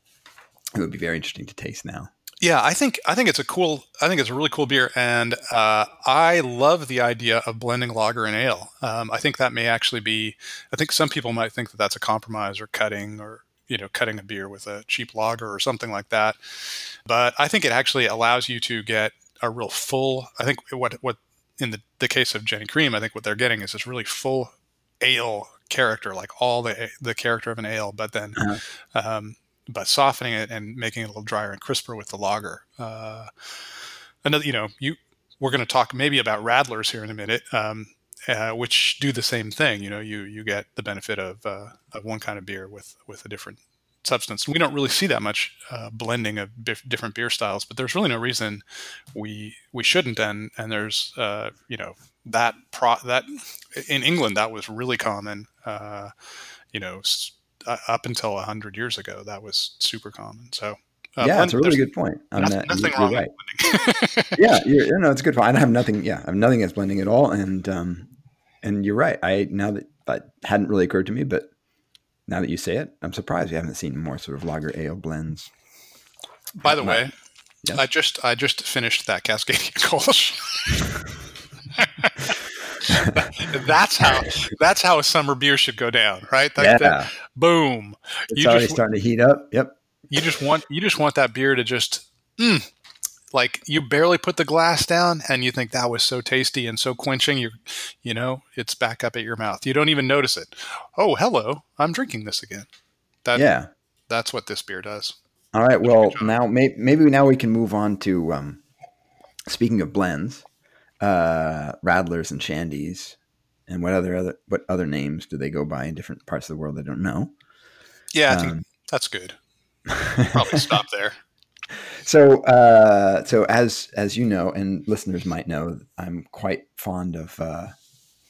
it would be very interesting to taste now. Yeah, I think I think it's a cool. I think it's a really cool beer, and uh, I love the idea of blending lager and ale. Um, I think that may actually be. I think some people might think that that's a compromise or cutting or you know cutting a beer with a cheap lager or something like that. But I think it actually allows you to get a real full. I think what what in the, the case of Genny Cream, I think what they're getting is this really full ale character, like all the the character of an ale, but then uh-huh. um, but softening it and making it a little drier and crisper with the lager. Uh, another, you know, you we're going to talk maybe about radlers here in a minute, um, uh, which do the same thing. You know, you you get the benefit of, uh, of one kind of beer with with a different substance. We don't really see that much uh, blending of bif- different beer styles, but there's really no reason we we shouldn't. And and there's uh, you know that pro that in England that was really common. Uh, you know, uh, up until hundred years ago, that was super common. So. Uh, yeah, it's a really good point. Nothing, that. nothing wrong right. yeah, you know, it's a good point. I have nothing. Yeah, I have nothing against blending at all. And um, and you're right. I now that that hadn't really occurred to me, but now that you say it, I'm surprised we haven't seen more sort of lager ale blends. By the way, yes? I just I just finished that Cascadia Kolsch. that's how that's how a summer beer should go down, right? That, yeah. That, boom. It's you already just, starting to heat up. Yep. You just want you just want that beer to just mm, like you barely put the glass down and you think that was so tasty and so quenching you you know it's back up at your mouth you don't even notice it oh hello i'm drinking this again that yeah that's what this beer does all right well now may, maybe now we can move on to um, speaking of blends uh, radlers and shandies and what other other what other names do they go by in different parts of the world? I don't know. Yeah I um, that's good. Probably stop there. So, uh, so as as you know, and listeners might know, I'm quite fond of uh,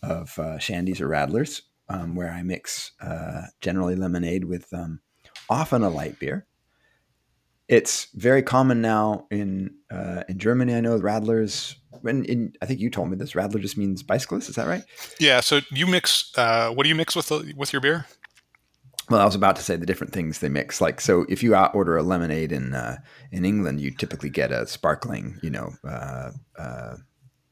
of uh, shandies or radlers, um, where I mix uh, generally lemonade with um, often a light beer. It's very common now in uh, in Germany. I know radlers. When in, I think you told me this, radler just means bicyclist. Is that right? Yeah. So you mix. Uh, what do you mix with with your beer? Well, I was about to say the different things they mix. Like, so if you order a lemonade in uh, in England, you typically get a sparkling, you know, uh, uh,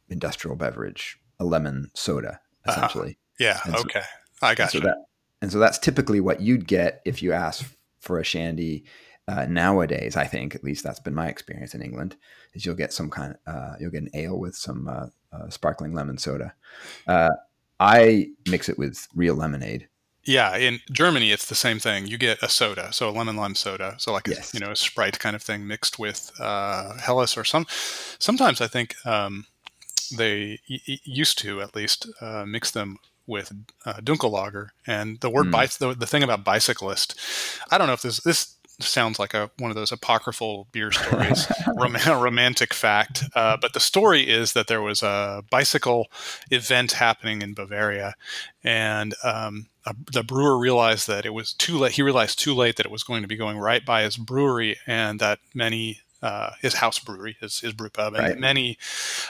industrial beverage, a lemon soda, uh-huh. essentially. Yeah. And okay. So, I got you. So that, and so that's typically what you'd get if you ask for a shandy uh, nowadays. I think, at least that's been my experience in England, is you'll get some kind of uh, you'll get an ale with some uh, sparkling lemon soda. I mix it with real lemonade yeah, in Germany, it's the same thing. You get a soda, so a lemon lime soda, so like yes. a, you know a Sprite kind of thing mixed with uh, Helles or some. Sometimes I think um, they y- used to at least uh, mix them with uh, Dunkellager. And the word mm. the, the thing about bicyclist, I don't know if this this sounds like a one of those apocryphal beer stories, rom- romantic fact. Uh, but the story is that there was a bicycle event happening in Bavaria, and um, a, the brewer realized that it was too late. He realized too late that it was going to be going right by his brewery, and that many uh, his house brewery, his, his brew pub, and right. many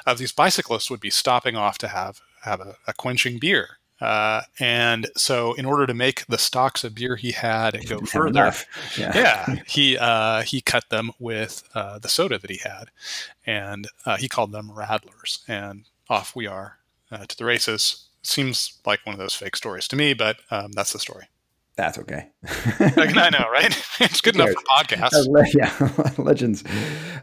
of these bicyclists would be stopping off to have have a, a quenching beer. Uh, and so, in order to make the stocks of beer he had go further, yeah. yeah, he uh, he cut them with uh, the soda that he had, and uh, he called them Radlers. And off we are uh, to the races. Seems like one of those fake stories to me, but um, that's the story. That's okay. I know, right? It's good enough for podcasts. Uh, yeah, legends.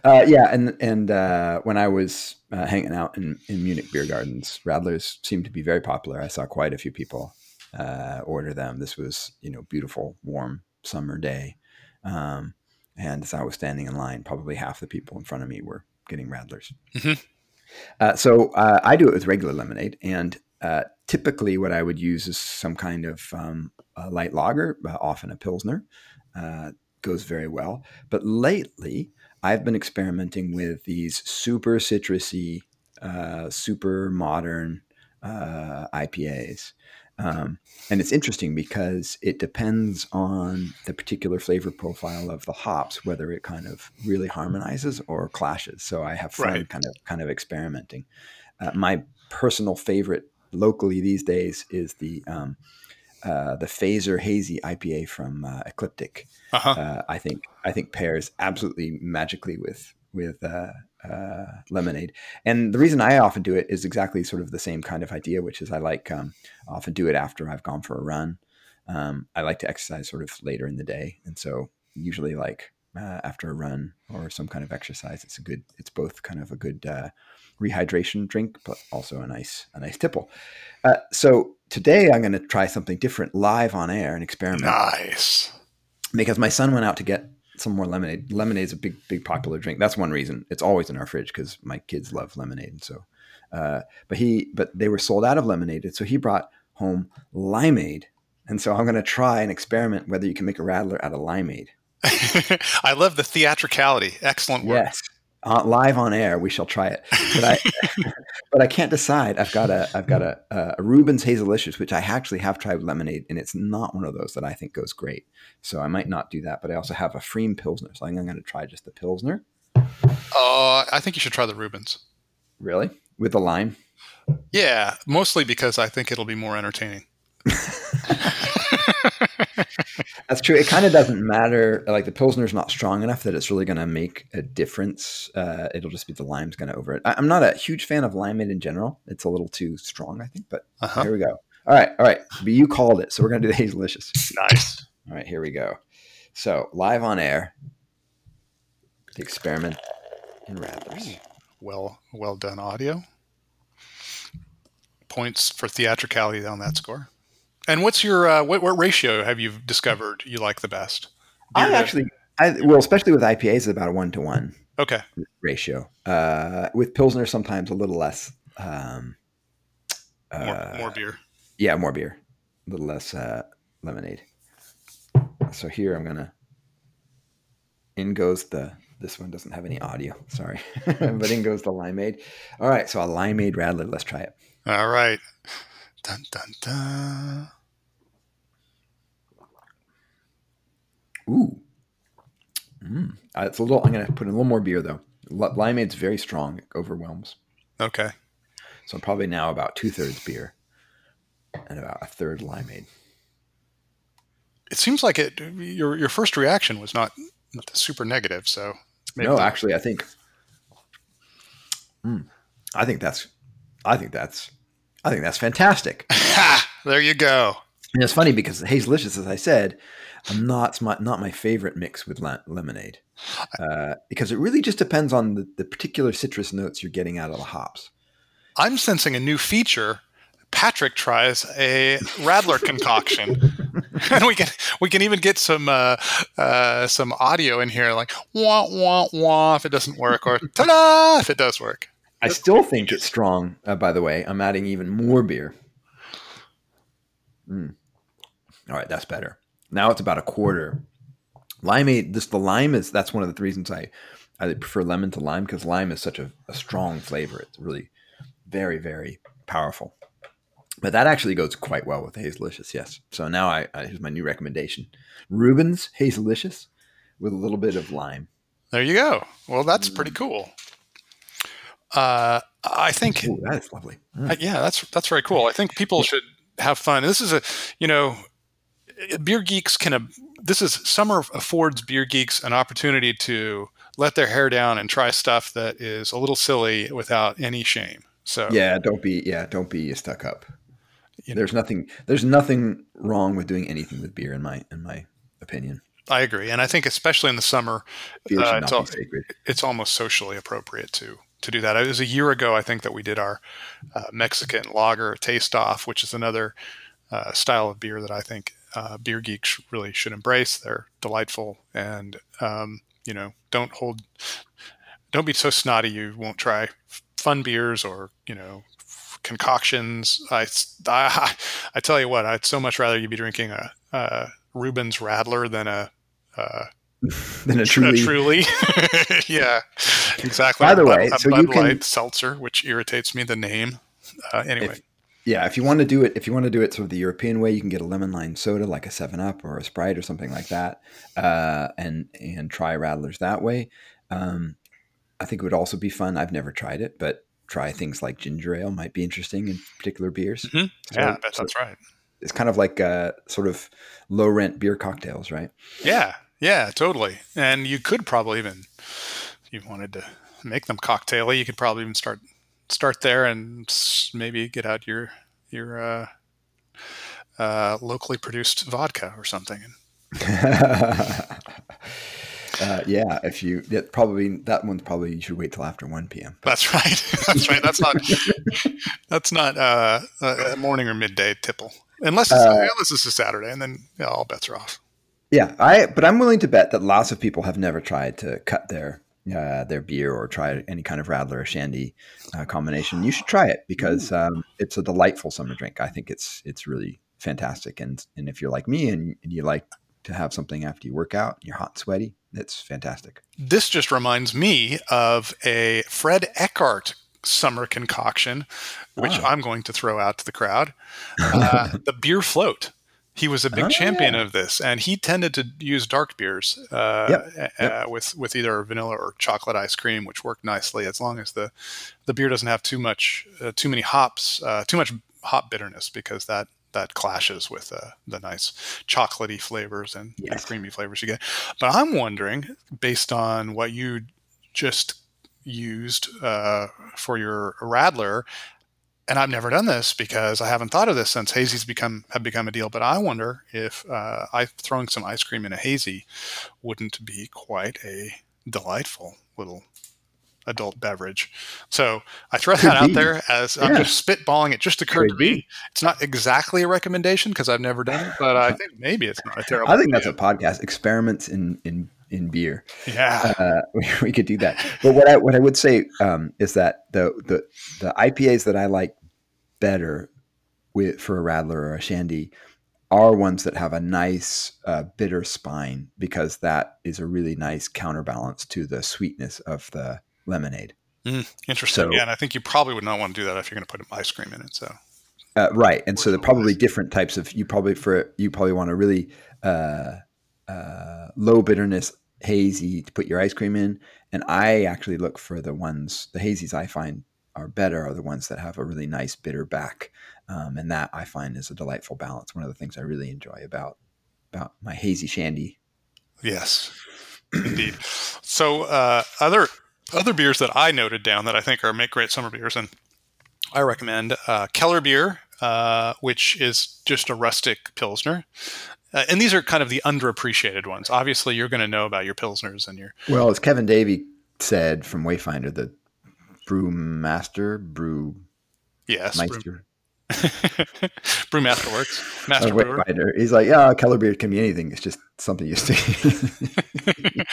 Uh, yeah, and and uh, when I was uh, hanging out in, in Munich beer gardens, Radlers seemed to be very popular. I saw quite a few people uh, order them. This was, you know, beautiful, warm summer day, um, and as I was standing in line, probably half the people in front of me were getting Radlers. Mm-hmm. Uh, so I do it with regular lemonade, and typically what I would use is some kind of um, a light lager, uh, often a pilsner, uh, goes very well. But lately, I've been experimenting with these super citrusy, uh, super modern uh, IPAs. Um, and it's interesting because it depends on the particular flavor profile of the hops, whether it kind of really harmonizes or clashes. So I have fun right. kind of kind of experimenting. Uh, my personal favorite locally these days is the um, uh, the Phaser Hazy IPA from uh, Ecliptic. Uh-huh. Uh, I think I think pairs absolutely magically with with uh, uh, lemonade. And the reason I often do it is exactly sort of the same kind of idea, which is I like um, often do it after I've gone for a run. Um, I like to exercise sort of later in the day, and so usually like uh, after a run or some kind of exercise, it's a good. It's both kind of a good uh, rehydration drink, but also a nice a nice tipple. Uh, so today I'm going to try something different live on air, and experiment. Nice. Because my son went out to get some more lemonade. Lemonade is a big, big popular drink. That's one reason. It's always in our fridge because my kids love lemonade. And so, uh, but he, but they were sold out of lemonade, so he brought home limeade. And so I'm going to try and experiment whether you can make a radler out of limeade. I love the theatricality. Excellent work. Yes. Uh, live on air, we shall try it. But I, but I can't decide. I've got a, I've got a, a Reuben's Hazelicious, which I actually have tried with lemonade, and it's not one of those that I think goes great. So I might not do that. But I also have a Pfriem Pilsner, so I think I'm going to try just the Pilsner. Uh, I think you should try the Reubens. Really, with the lime? Yeah, mostly because I think it'll be more entertaining. That's true. It kind of doesn't matter. Like the Pilsner's not strong enough that it's really going to make a difference. Uh, it'll just be the lime's going to over it. I, am not a huge fan of limeade in general. It's a little too strong, I think. But uh-huh. here we go. All right, all right. But you called it, so we're going to do the Hazelicious. Nice. All right, here we go. So live on air, the experiment in Radlers. Well, well done, audio. Points for theatricality on that score. And what's your uh, what, what ratio have you discovered you like the best? I actually, I, well, especially with IPAs, it's about a one to one. Okay. Ratio. Uh, with Pilsner, sometimes a little less. Um, uh, more, more, beer. Yeah, more beer. A little less uh, lemonade. So here I'm gonna. In goes the. This one doesn't have any audio. Sorry, but in goes the limeade. All right, so a limeade radler. Let's try it. All right. Dun dun dun. Ooh. Mm. Uh, it's a little. I'm going to put in a little more beer though. Limeade's very strong. It overwhelms. Okay. So I'm probably now about two thirds beer and about a third limeade. It seems like it. Your your first reaction was not, not super negative. So no, actually, I think. Mm, I think that's. I think that's. I think that's fantastic. there you go. And it's funny because Hazelicious, as I said, not my, not my favorite mix with lemonade uh, because it really just depends on the, the particular citrus notes you're getting out of the hops. I'm sensing a new feature. Patrick tries a Radler concoction, and we can we can even get some uh, uh, some audio in here, like wah wah wah if it doesn't work, or ta da if it does work. I still think it's strong. Uh, by the way, I'm adding even more beer. Mm. All right, that's better. Now it's about a quarter. Limeade, this the lime is that's one of the reasons I I prefer lemon to lime because lime is such a, a strong flavor. It's really very very powerful. But that actually goes quite well with Hazelicious, yes. So now I, I here's my new recommendation: Reuben's Hazelicious with a little bit of lime. There you go. Well, that's pretty cool. Uh, I think Ooh, that is lovely. Mm. Yeah, that's that's very cool. I think people should have fun. This is a you know beer geeks can this is summer affords beer geeks an opportunity to let their hair down and try stuff that is a little silly without any shame. So yeah don't be yeah don't be stuck up. You there's know. nothing there's nothing wrong with doing anything with beer in my in my opinion. I agree and i think especially in the summer uh, it's, it's, almost socially appropriate to to do that. It was a year ago i think that we did our uh, mexican lager taste off which is another uh, style of beer that i think uh, beer geeks really should embrace. They're delightful, and um, you know, don't hold, don't be so snotty you won't try fun beers or you know concoctions. I, I, I tell you what, I'd so much rather you be drinking a, a Reuben's Radler than a. Uh, than a truly, a truly. yeah, exactly. By the way, a, a so Bud you can Light seltzer, which irritates me. The name, uh, anyway. If, yeah, if you want to do it, if you want to do it sort of the European way, you can get a lemon lime soda like a Seven Up or a Sprite or something like that, uh, and and try radlers that way. Um, I think it would also be fun. I've never tried it, but try things like ginger ale might be interesting in particular beers. Mm-hmm. So, yeah, that's, so that's right. It's kind of like uh, sort of low rent beer cocktails, right? Yeah, yeah, totally. And you could probably even if you wanted to make them cocktaily, you could probably even start start there and maybe get out your your uh, uh, locally produced vodka or something. Uh, yeah, if you yeah, probably that one's probably you should wait till after one p.m. That's right. That's right. That's not that's not uh, a morning or midday tipple, unless it's, uh, unless it's a Saturday, and then yeah, all bets are off. Yeah, I but I'm willing to bet that lots of people have never tried to cut their uh, their beer or try any kind of radler or shandy uh, combination. You should try it because um, it's a delightful summer drink. I think it's it's really fantastic, and and if you're like me and, and you like to have something after you work out, and you're hot and sweaty, it's fantastic. This just reminds me of a Fred Eckhardt summer concoction, which ah. I'm going to throw out to the crowd. Uh, the beer float. He was a big oh, champion yeah. of this, and he tended to use dark beers uh, yep. Yep. Uh, with with either vanilla or chocolate ice cream, which worked nicely as long as the the beer doesn't have too much uh, too many hops, uh, too much hop bitterness, because that that clashes with uh, the nice chocolatey flavors and, yes. and, creamy flavors you get. But I'm wondering, based on what you just used uh, for your Radler, and I've never done this because I haven't thought of this since hazies become have become a deal. But I wonder if uh, I throwing some ice cream in a hazy wouldn't be quite a delightful little adult beverage. So I throw that out there as yeah. I'm just spitballing. It just occurred Could to me. Be. It's not exactly a recommendation because I've never done it, but I think maybe it's not a terrible. I think idea. that's a podcast. Experiments in in in beer. Yeah, uh, we, we, could do that. But what I what I would say um, is that the the the IPAs that I like better with for a radler or a Shandy are ones that have a nice uh, bitter spine because that is a really nice counterbalance to the sweetness of the lemonade. Mm, interesting. So, yeah, and I think you probably would not want to do that if you're going to put ice cream in it. So, uh, right, and so they're probably different types of. You probably for you probably want a really uh, uh, low bitterness hazy to put your ice cream in, and I actually look for the ones the hazies I find are better are the ones that have a really nice bitter back, um, and that I find is a delightful balance. One of the things I really enjoy about about my hazy shandy. Yes, indeed. So uh, other other beers that I noted down that I think are make great summer beers, and I recommend uh, Keller beer, uh, which is just a rustic pilsner. Uh, and these are kind of the underappreciated ones. Obviously, you're going to know about your pilsners and your. Well, as Kevin Davey said from Wayfinder, the brewmaster, brew. Yes, Meister. Brewmaster works. Master brewer. He's like, yeah, Keller beer can be anything. It's just something you see.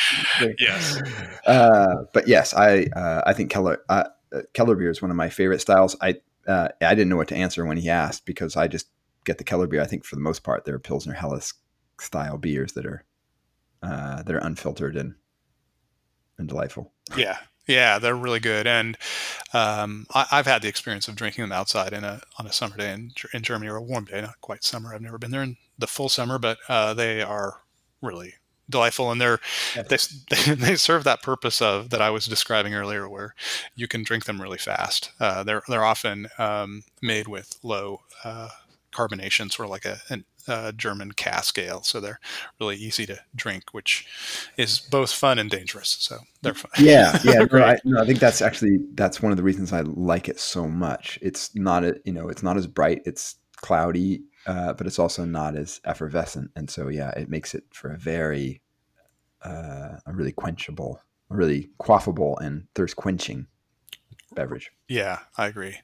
yes. Uh, but yes, I uh, I think Keller uh, Keller beer is one of my favorite styles. I uh, I didn't know what to answer when he asked because I just get the Keller beer. I think for the most part they're Pilsner Helles style beers that are uh, that are unfiltered and and delightful. Yeah, yeah, they're really good, and um, I, have had the experience of drinking them outside in a on a summer day in, in Germany or a warm day, not quite summer. I've never been there in the full summer, but uh, they are really delightful, and they're they, they serve that purpose of that I was describing earlier, where you can drink them really fast. Uh, they're they're often um, made with low uh, carbonation, sort of like a, an uh, German cask ale, so they're really easy to drink, which is both fun and dangerous. So they're fun. Yeah, yeah. no, I, no, I think that's actually that's one of the reasons I like it so much. It's not a you know it's not as bright. It's cloudy, uh, but it's also not as effervescent, and so yeah, it makes it for a very uh, a really quenchable, a really quaffable and thirst quenching beverage. Yeah, I agree.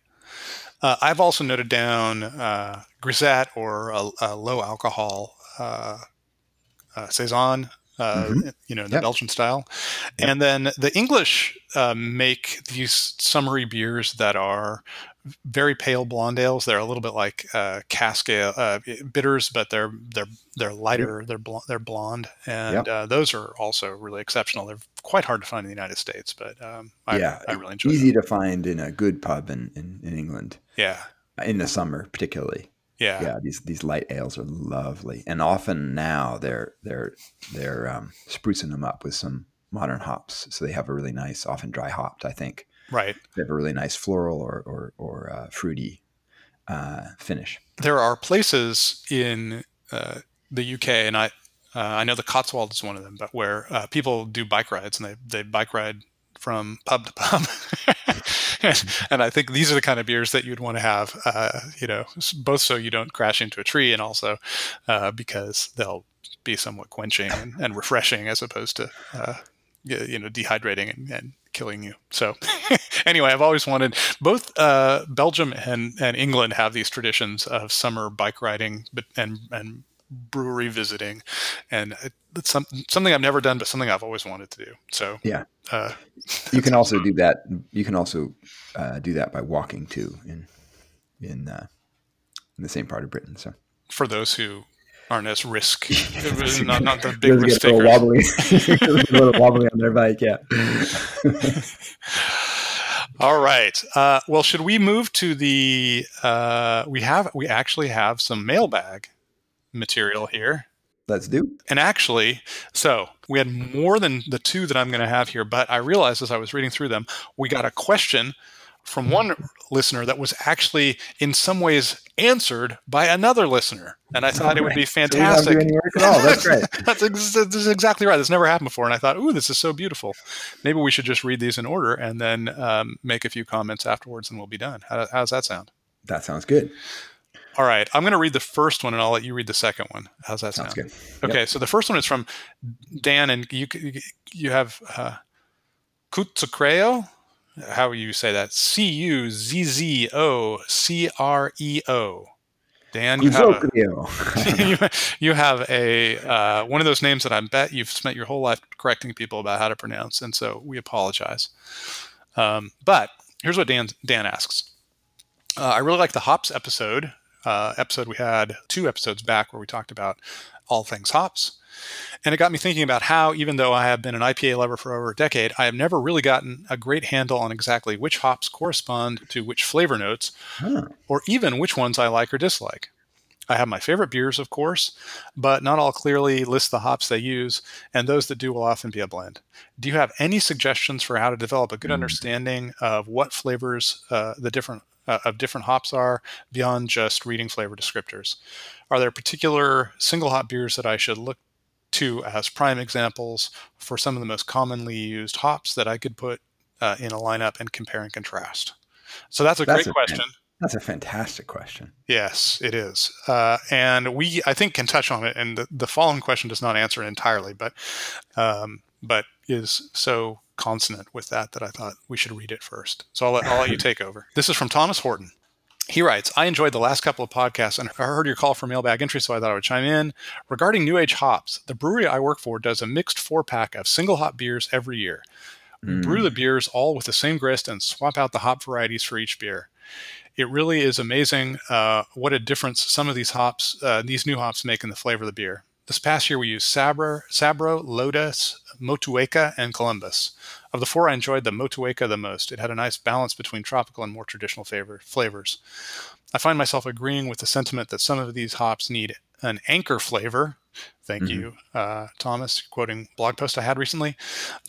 Uh, I've also noted down uh, grisette or a, a low alcohol uh, uh saison. Uh, mm-hmm. You know, the yep. Belgian style, yep. and then the English uh, make these summery beers that are very pale blonde ales. They're a little bit like uh, cask ale, uh, bitters, but they're they're they're lighter. They're bl- they're blonde, and yep. uh, those are also really exceptional. They're quite hard to find in the United States, but um, I, yeah, I really enjoy. Them. Easy them. to find in a good pub in, in, in England. Yeah, in the summer particularly. Yeah, yeah. These these light ales are lovely, and often now they're they're they're um, sprucing them up with some modern hops, so they have a really nice, often dry hopped. I think Right. They have a really nice floral or or, or uh, fruity uh, finish. There are places in uh, the UK, and I uh, I know the Cotswolds is one of them, but where uh, people do bike rides and they they bike ride from pub to pub. and, and, I think these are the kind of beers that you'd want to have, uh, you know, both so you don't crash into a tree and also uh, because they'll be somewhat quenching and, and refreshing as opposed to, uh, you know, dehydrating and, and killing you. So anyway, I've always wanted both uh, Belgium and, and England have these traditions of summer bike riding and and brewery visiting, and it's some, something I've never done, but something I've always wanted to do. So yeah, uh, you can also do that. You can also uh, do that by walking too in in uh, in the same part of Britain. So for those who aren't as risk, not, not the big risk takers. Wobbly, a little wobbly on their bike, yeah. All right. Uh, well, should we move to the? Uh, we have we actually have some mailbag material here. Let's do. And actually, so we had more than the two that I'm going to have here, but I realized as I was reading through them, we got a question from one listener that was actually in some ways answered by another listener. And I thought it would be fantastic. So That's great. that's, ex- that's, exactly right. This never happened before. And I thought, ooh, this is so beautiful. Maybe we should just read these in order and then um, make a few comments afterwards and we'll be done. How, how does that sound? That sounds good. All right, I'm going to read the first one, and I'll let you read the second one. How's that sound? Sounds good. Okay, yep. so the first one is from Dan, and you you have uh, Cuzzocreo. How you say that? C U Z Z O C R E O. Dan, you have a, you, have a uh, one of those names that I bet you've spent your whole life correcting people about how to pronounce, and so we apologize. Um, but here's what Dan Dan asks. Uh, I really like the hops episode uh, episode we had two episodes back where we talked about all things hops. And it got me thinking about how, even though I have been an IPA lover for over a decade, I have never really gotten a great handle on exactly which hops correspond to which flavor notes, or even which ones I like or dislike. I have my favorite beers, of course, but not all clearly list the hops they use, and those that do will often be a blend. Do you have any suggestions for how to develop a good mm. understanding of what flavors uh, the different uh, of different hops are beyond just reading flavor descriptors. Are there particular single hop beers that I should look to as prime examples for some of the most commonly used hops that I could put uh, in a lineup and compare and contrast? So that's a that's great a question. That's a fantastic question. Yes, it is, uh, and we I think can touch on it. And the, the following question does not answer it entirely, but um, but is so consonant with that that I thought we should read it first. So I'll let, I'll let you take over. This is from Thomas Horton. He writes, I enjoyed the last couple of podcasts and I heard your call for mailbag entry, so I thought I would chime in. Regarding New Age hops, the brewery I work for does a mixed four pack of single hop beers every year. We mm. brew the beers all with the same grist and swap out the hop varieties for each beer. It really is amazing uh, what a difference some of these hops, uh, these new hops, make in the flavor of the beer. This past year, we used Sabro, Sabro, Lotus, Motueka, and Columbus. Of the four, I enjoyed the Motueka the most. It had a nice balance between tropical and more traditional favor, flavors. I find myself agreeing with the sentiment that some of these hops need an anchor flavor. Thank mm-hmm. you, uh, Thomas, quoting blog post I had recently.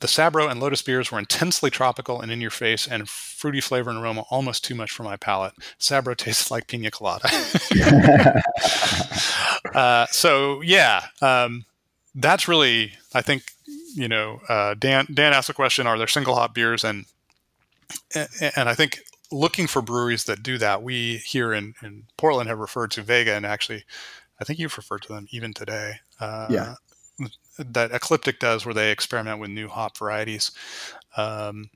The Sabro and Lotus beers were intensely tropical and in your face, and fruity flavor and aroma almost too much for my palate. Sabro tastes like pina colada. uh, so yeah, um, that's really I think you know uh, Dan Dan asked the question: Are there single hop beers? And and I think looking for breweries that do that, we here in in Portland have referred to Vega, and actually, I think you've referred to them even today. Uh, yeah. That Ecliptic does, where they experiment with new hop varieties. Um,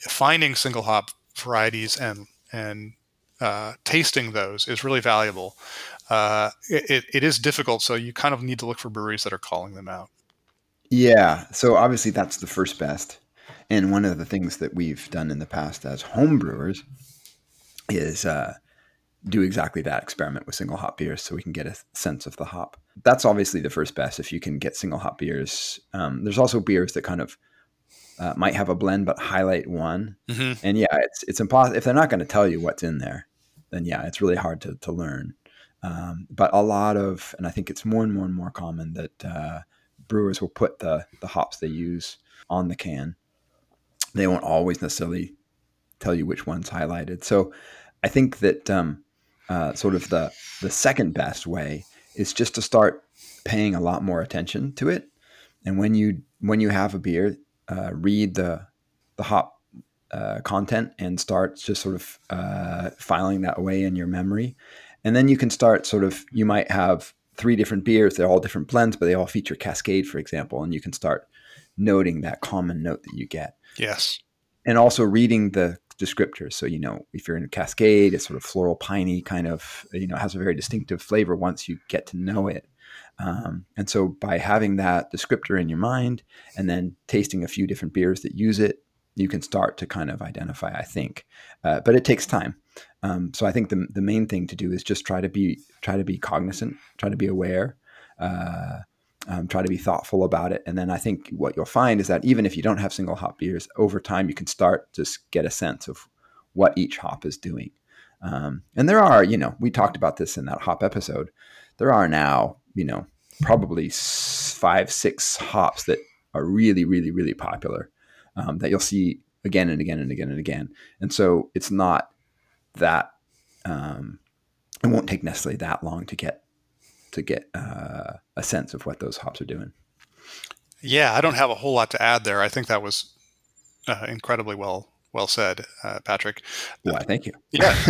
finding single hop varieties and and uh, tasting those is really valuable. Uh, it, it is difficult, so you kind of need to look for breweries that are calling them out. Yeah. So obviously that's the first best. And one of the things that we've done in the past as home brewers is uh, do exactly that experiment with single hop beers so we can get a sense of the hop. That's obviously the first best if you can get single hop beers. Um, there's also beers that kind of uh, might have a blend but highlight one. Mm-hmm. And yeah, it's it's impossible if they're not going to tell you what's in there. Then yeah, it's really hard to to learn. Um, but a lot of, and I think it's more and more and more common that uh, brewers will put the the hops they use on the can. They won't always necessarily tell you which one's highlighted. So I think that um, uh, sort of the the second best way is just to start paying a lot more attention to it. And when you when you have a beer, uh, read the the hop uh, content and start just sort of uh, filing that away in your memory. And then you can start sort of, you might have three different beers. They're all different blends, but they all feature Cascade, for example. And you can start noting that common note that you get. Yes. And also reading the descriptors. So, you know, if you're in Cascade, it's sort of floral, piney kind of, you know, has a very distinctive flavor once you get to know it. Um, and so by having that descriptor in your mind and then tasting a few different beers that use it, you can start to kind of identify, I think. Uh, but it takes time. Um, so I think the, the main thing to do is just try to be try to be cognizant, try to be aware, uh, um, try to be thoughtful about it. And then I think what you'll find is that even if you don't have single hop beers, over time you can start to get a sense of what each hop is doing. Um, and there are, you know, we talked about this in that hop episode. There are now, you know, probably five, six hops that are really, really, really popular um, that you'll see again and again and again and again. And so it's not that um, it won't take necessarily that long to get to get uh, a sense of what those hops are doing. Yeah, I don't have a whole lot to add there. I think that was uh, incredibly well well said, uh, Patrick. Why? Thank you. Yeah.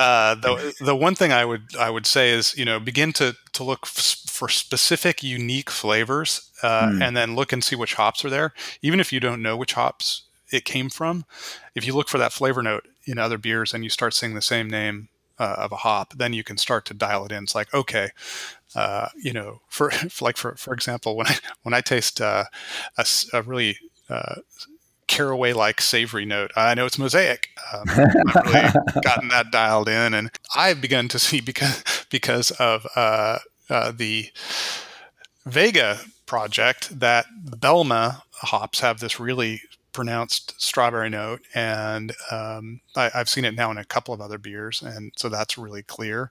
uh, the the one thing I would I would say is you know begin to to look f- for specific unique flavors, uh, mm. and then look and see which hops are there. Even if you don't know which hops it came from, if you look for that flavor note in other beers and you start seeing the same name uh, of a hop, then you can start to dial it in. It's like okay, uh, you know, for, for, like for for example, when I when I taste uh, a, a, really uh, caraway like savory note. I know it's mosaic. Um, I've really gotten that dialed in, and I've begun to see because because of uh, uh, the Vega project that the Belma hops have this really pronounced strawberry note, and um, I, have seen it now in a couple of other beers, and so that's really clear.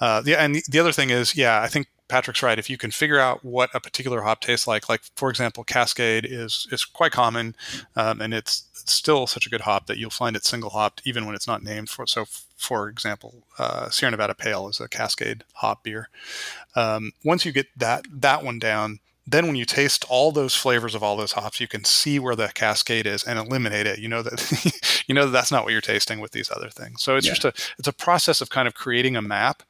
Uh, the, and the, the other thing is, yeah, I think Patrick's right. If you can figure out what a particular hop tastes like, like for example, Cascade is is quite common, um, and it's, it's, still such a good hop that you'll find it single hopped even when it's not named for. So, for example, uh, Sierra Nevada Pale is a Cascade hop beer. Um, once you get that that one down, then when you taste all those flavors of all those hops, you can see where the cascade is and eliminate it. You know that you know that that's not what you're tasting with these other things. So it's yeah. just a it's a process of kind of creating a map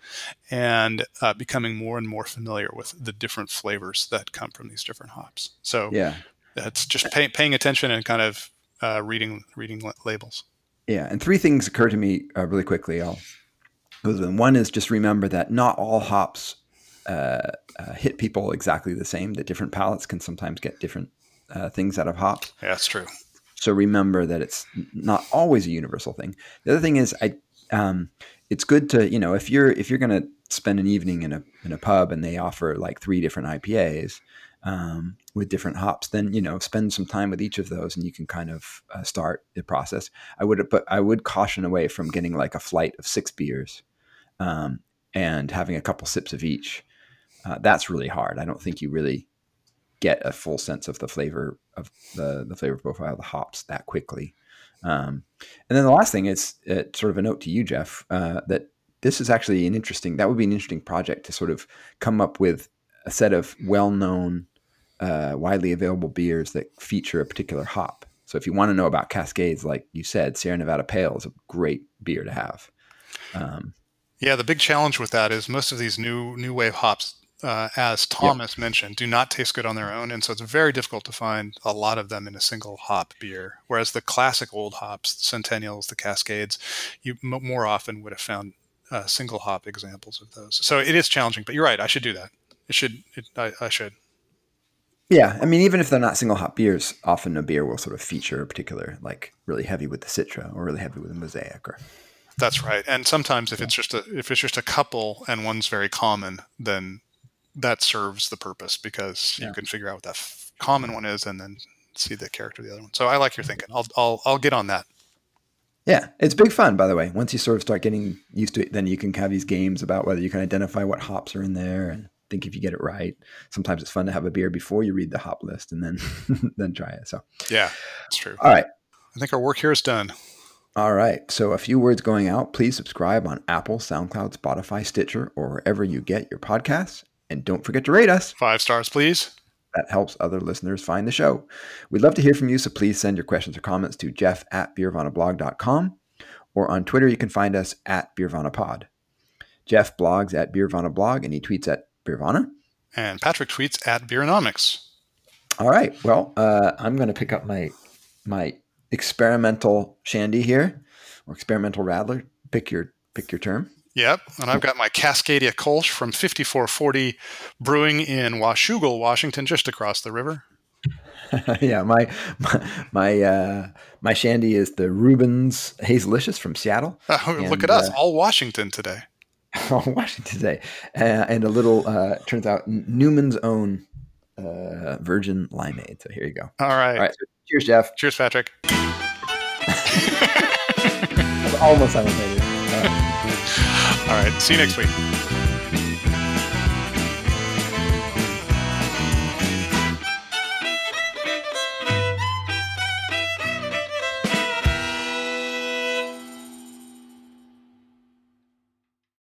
and uh, becoming more and more familiar with the different flavors that come from these different hops. So yeah, it's just pay, paying attention and kind of uh, reading reading labels. Yeah, and three things occur to me uh, really quickly. I'll go through them. One is just remember that not all hops uh, uh, hit people exactly the same. That different palates can sometimes get different uh, things out of hops. Yeah, that's true. So remember that it's not always a universal thing. The other thing is, I um, it's good to you know if you're if you're going to spend an evening in a in a pub and they offer like three different IPAs um, with different hops, then you know spend some time with each of those and you can kind of uh, start the process. I would but I would caution away from getting like a flight of six beers um, and having a couple sips of each uh, that's really hard. I don't think you really get a full sense of the flavor of the the flavor profile of the hops that quickly. Um, and then the last thing is uh, sort of a note to you, Jeff, uh, that this is actually an interesting. That would be an interesting project to sort of come up with a set of well-known, uh, widely available beers that feature a particular hop. So if you want to know about Cascades, like you said, Sierra Nevada Pale is a great beer to have. Um, yeah, the big challenge with that is most of these new new wave hops uh, as Thomas yep. mentioned, do not taste good on their own, and so it's very difficult to find a lot of them in a single hop beer. Whereas the classic old hops, the Centennials, the Cascades, you m- more often would have found uh, single hop examples of those. So it is challenging, but you're right. I should do that. It should. It, I, I should. Yeah, I mean, even if they're not single hop beers, often a beer will sort of feature a particular, like really heavy with the Citra or really heavy with the Mosaic or that's right. And sometimes if it's just a if it's just a couple and one's very common, then that serves the purpose because yeah. you can figure out what that f- common one is and then see the character of the other one. So I like your thinking. I'll I'll I'll get on that. Yeah, it's big fun, by the way. Once you sort of start getting used to it, then you can have these games about whether you can identify what hops are in there and think if you get it right. Sometimes it's fun to have a beer before you read the hop list and then then try it. So yeah, that's true. All right, I think our work here is done. All right. So a few words going out. Please subscribe on Apple, SoundCloud, Spotify, Stitcher, or wherever you get your podcasts. And don't forget to rate us. Five stars, please. that helps other listeners find the show. We'd love to hear from you, so please send your questions or comments to jeff at beervanablog.com or on Twitter, you can find us at beervanapod. Jeff blogs at beervanablog and he tweets at beervana. And Patrick tweets at beeronomics. All right. Well, uh, I'm going to pick up my my experimental shandy here, or experimental radler. Pick your pick your term. Yep, and I've got my Cascadia Kolsch from 5440 Brewing in Washougal, Washington, just across the river. yeah, my my my, uh, my shandy is the Reuben's Hazelicious from Seattle. Oh, and, look at us, uh, all Washington today. all Washington today, uh, and a little uh, turns out Newman's own uh, virgin limeade. So here you go. All right. All right. So cheers, Jeff. Cheers, Patrick. almost simultaneous. All right. See you next week.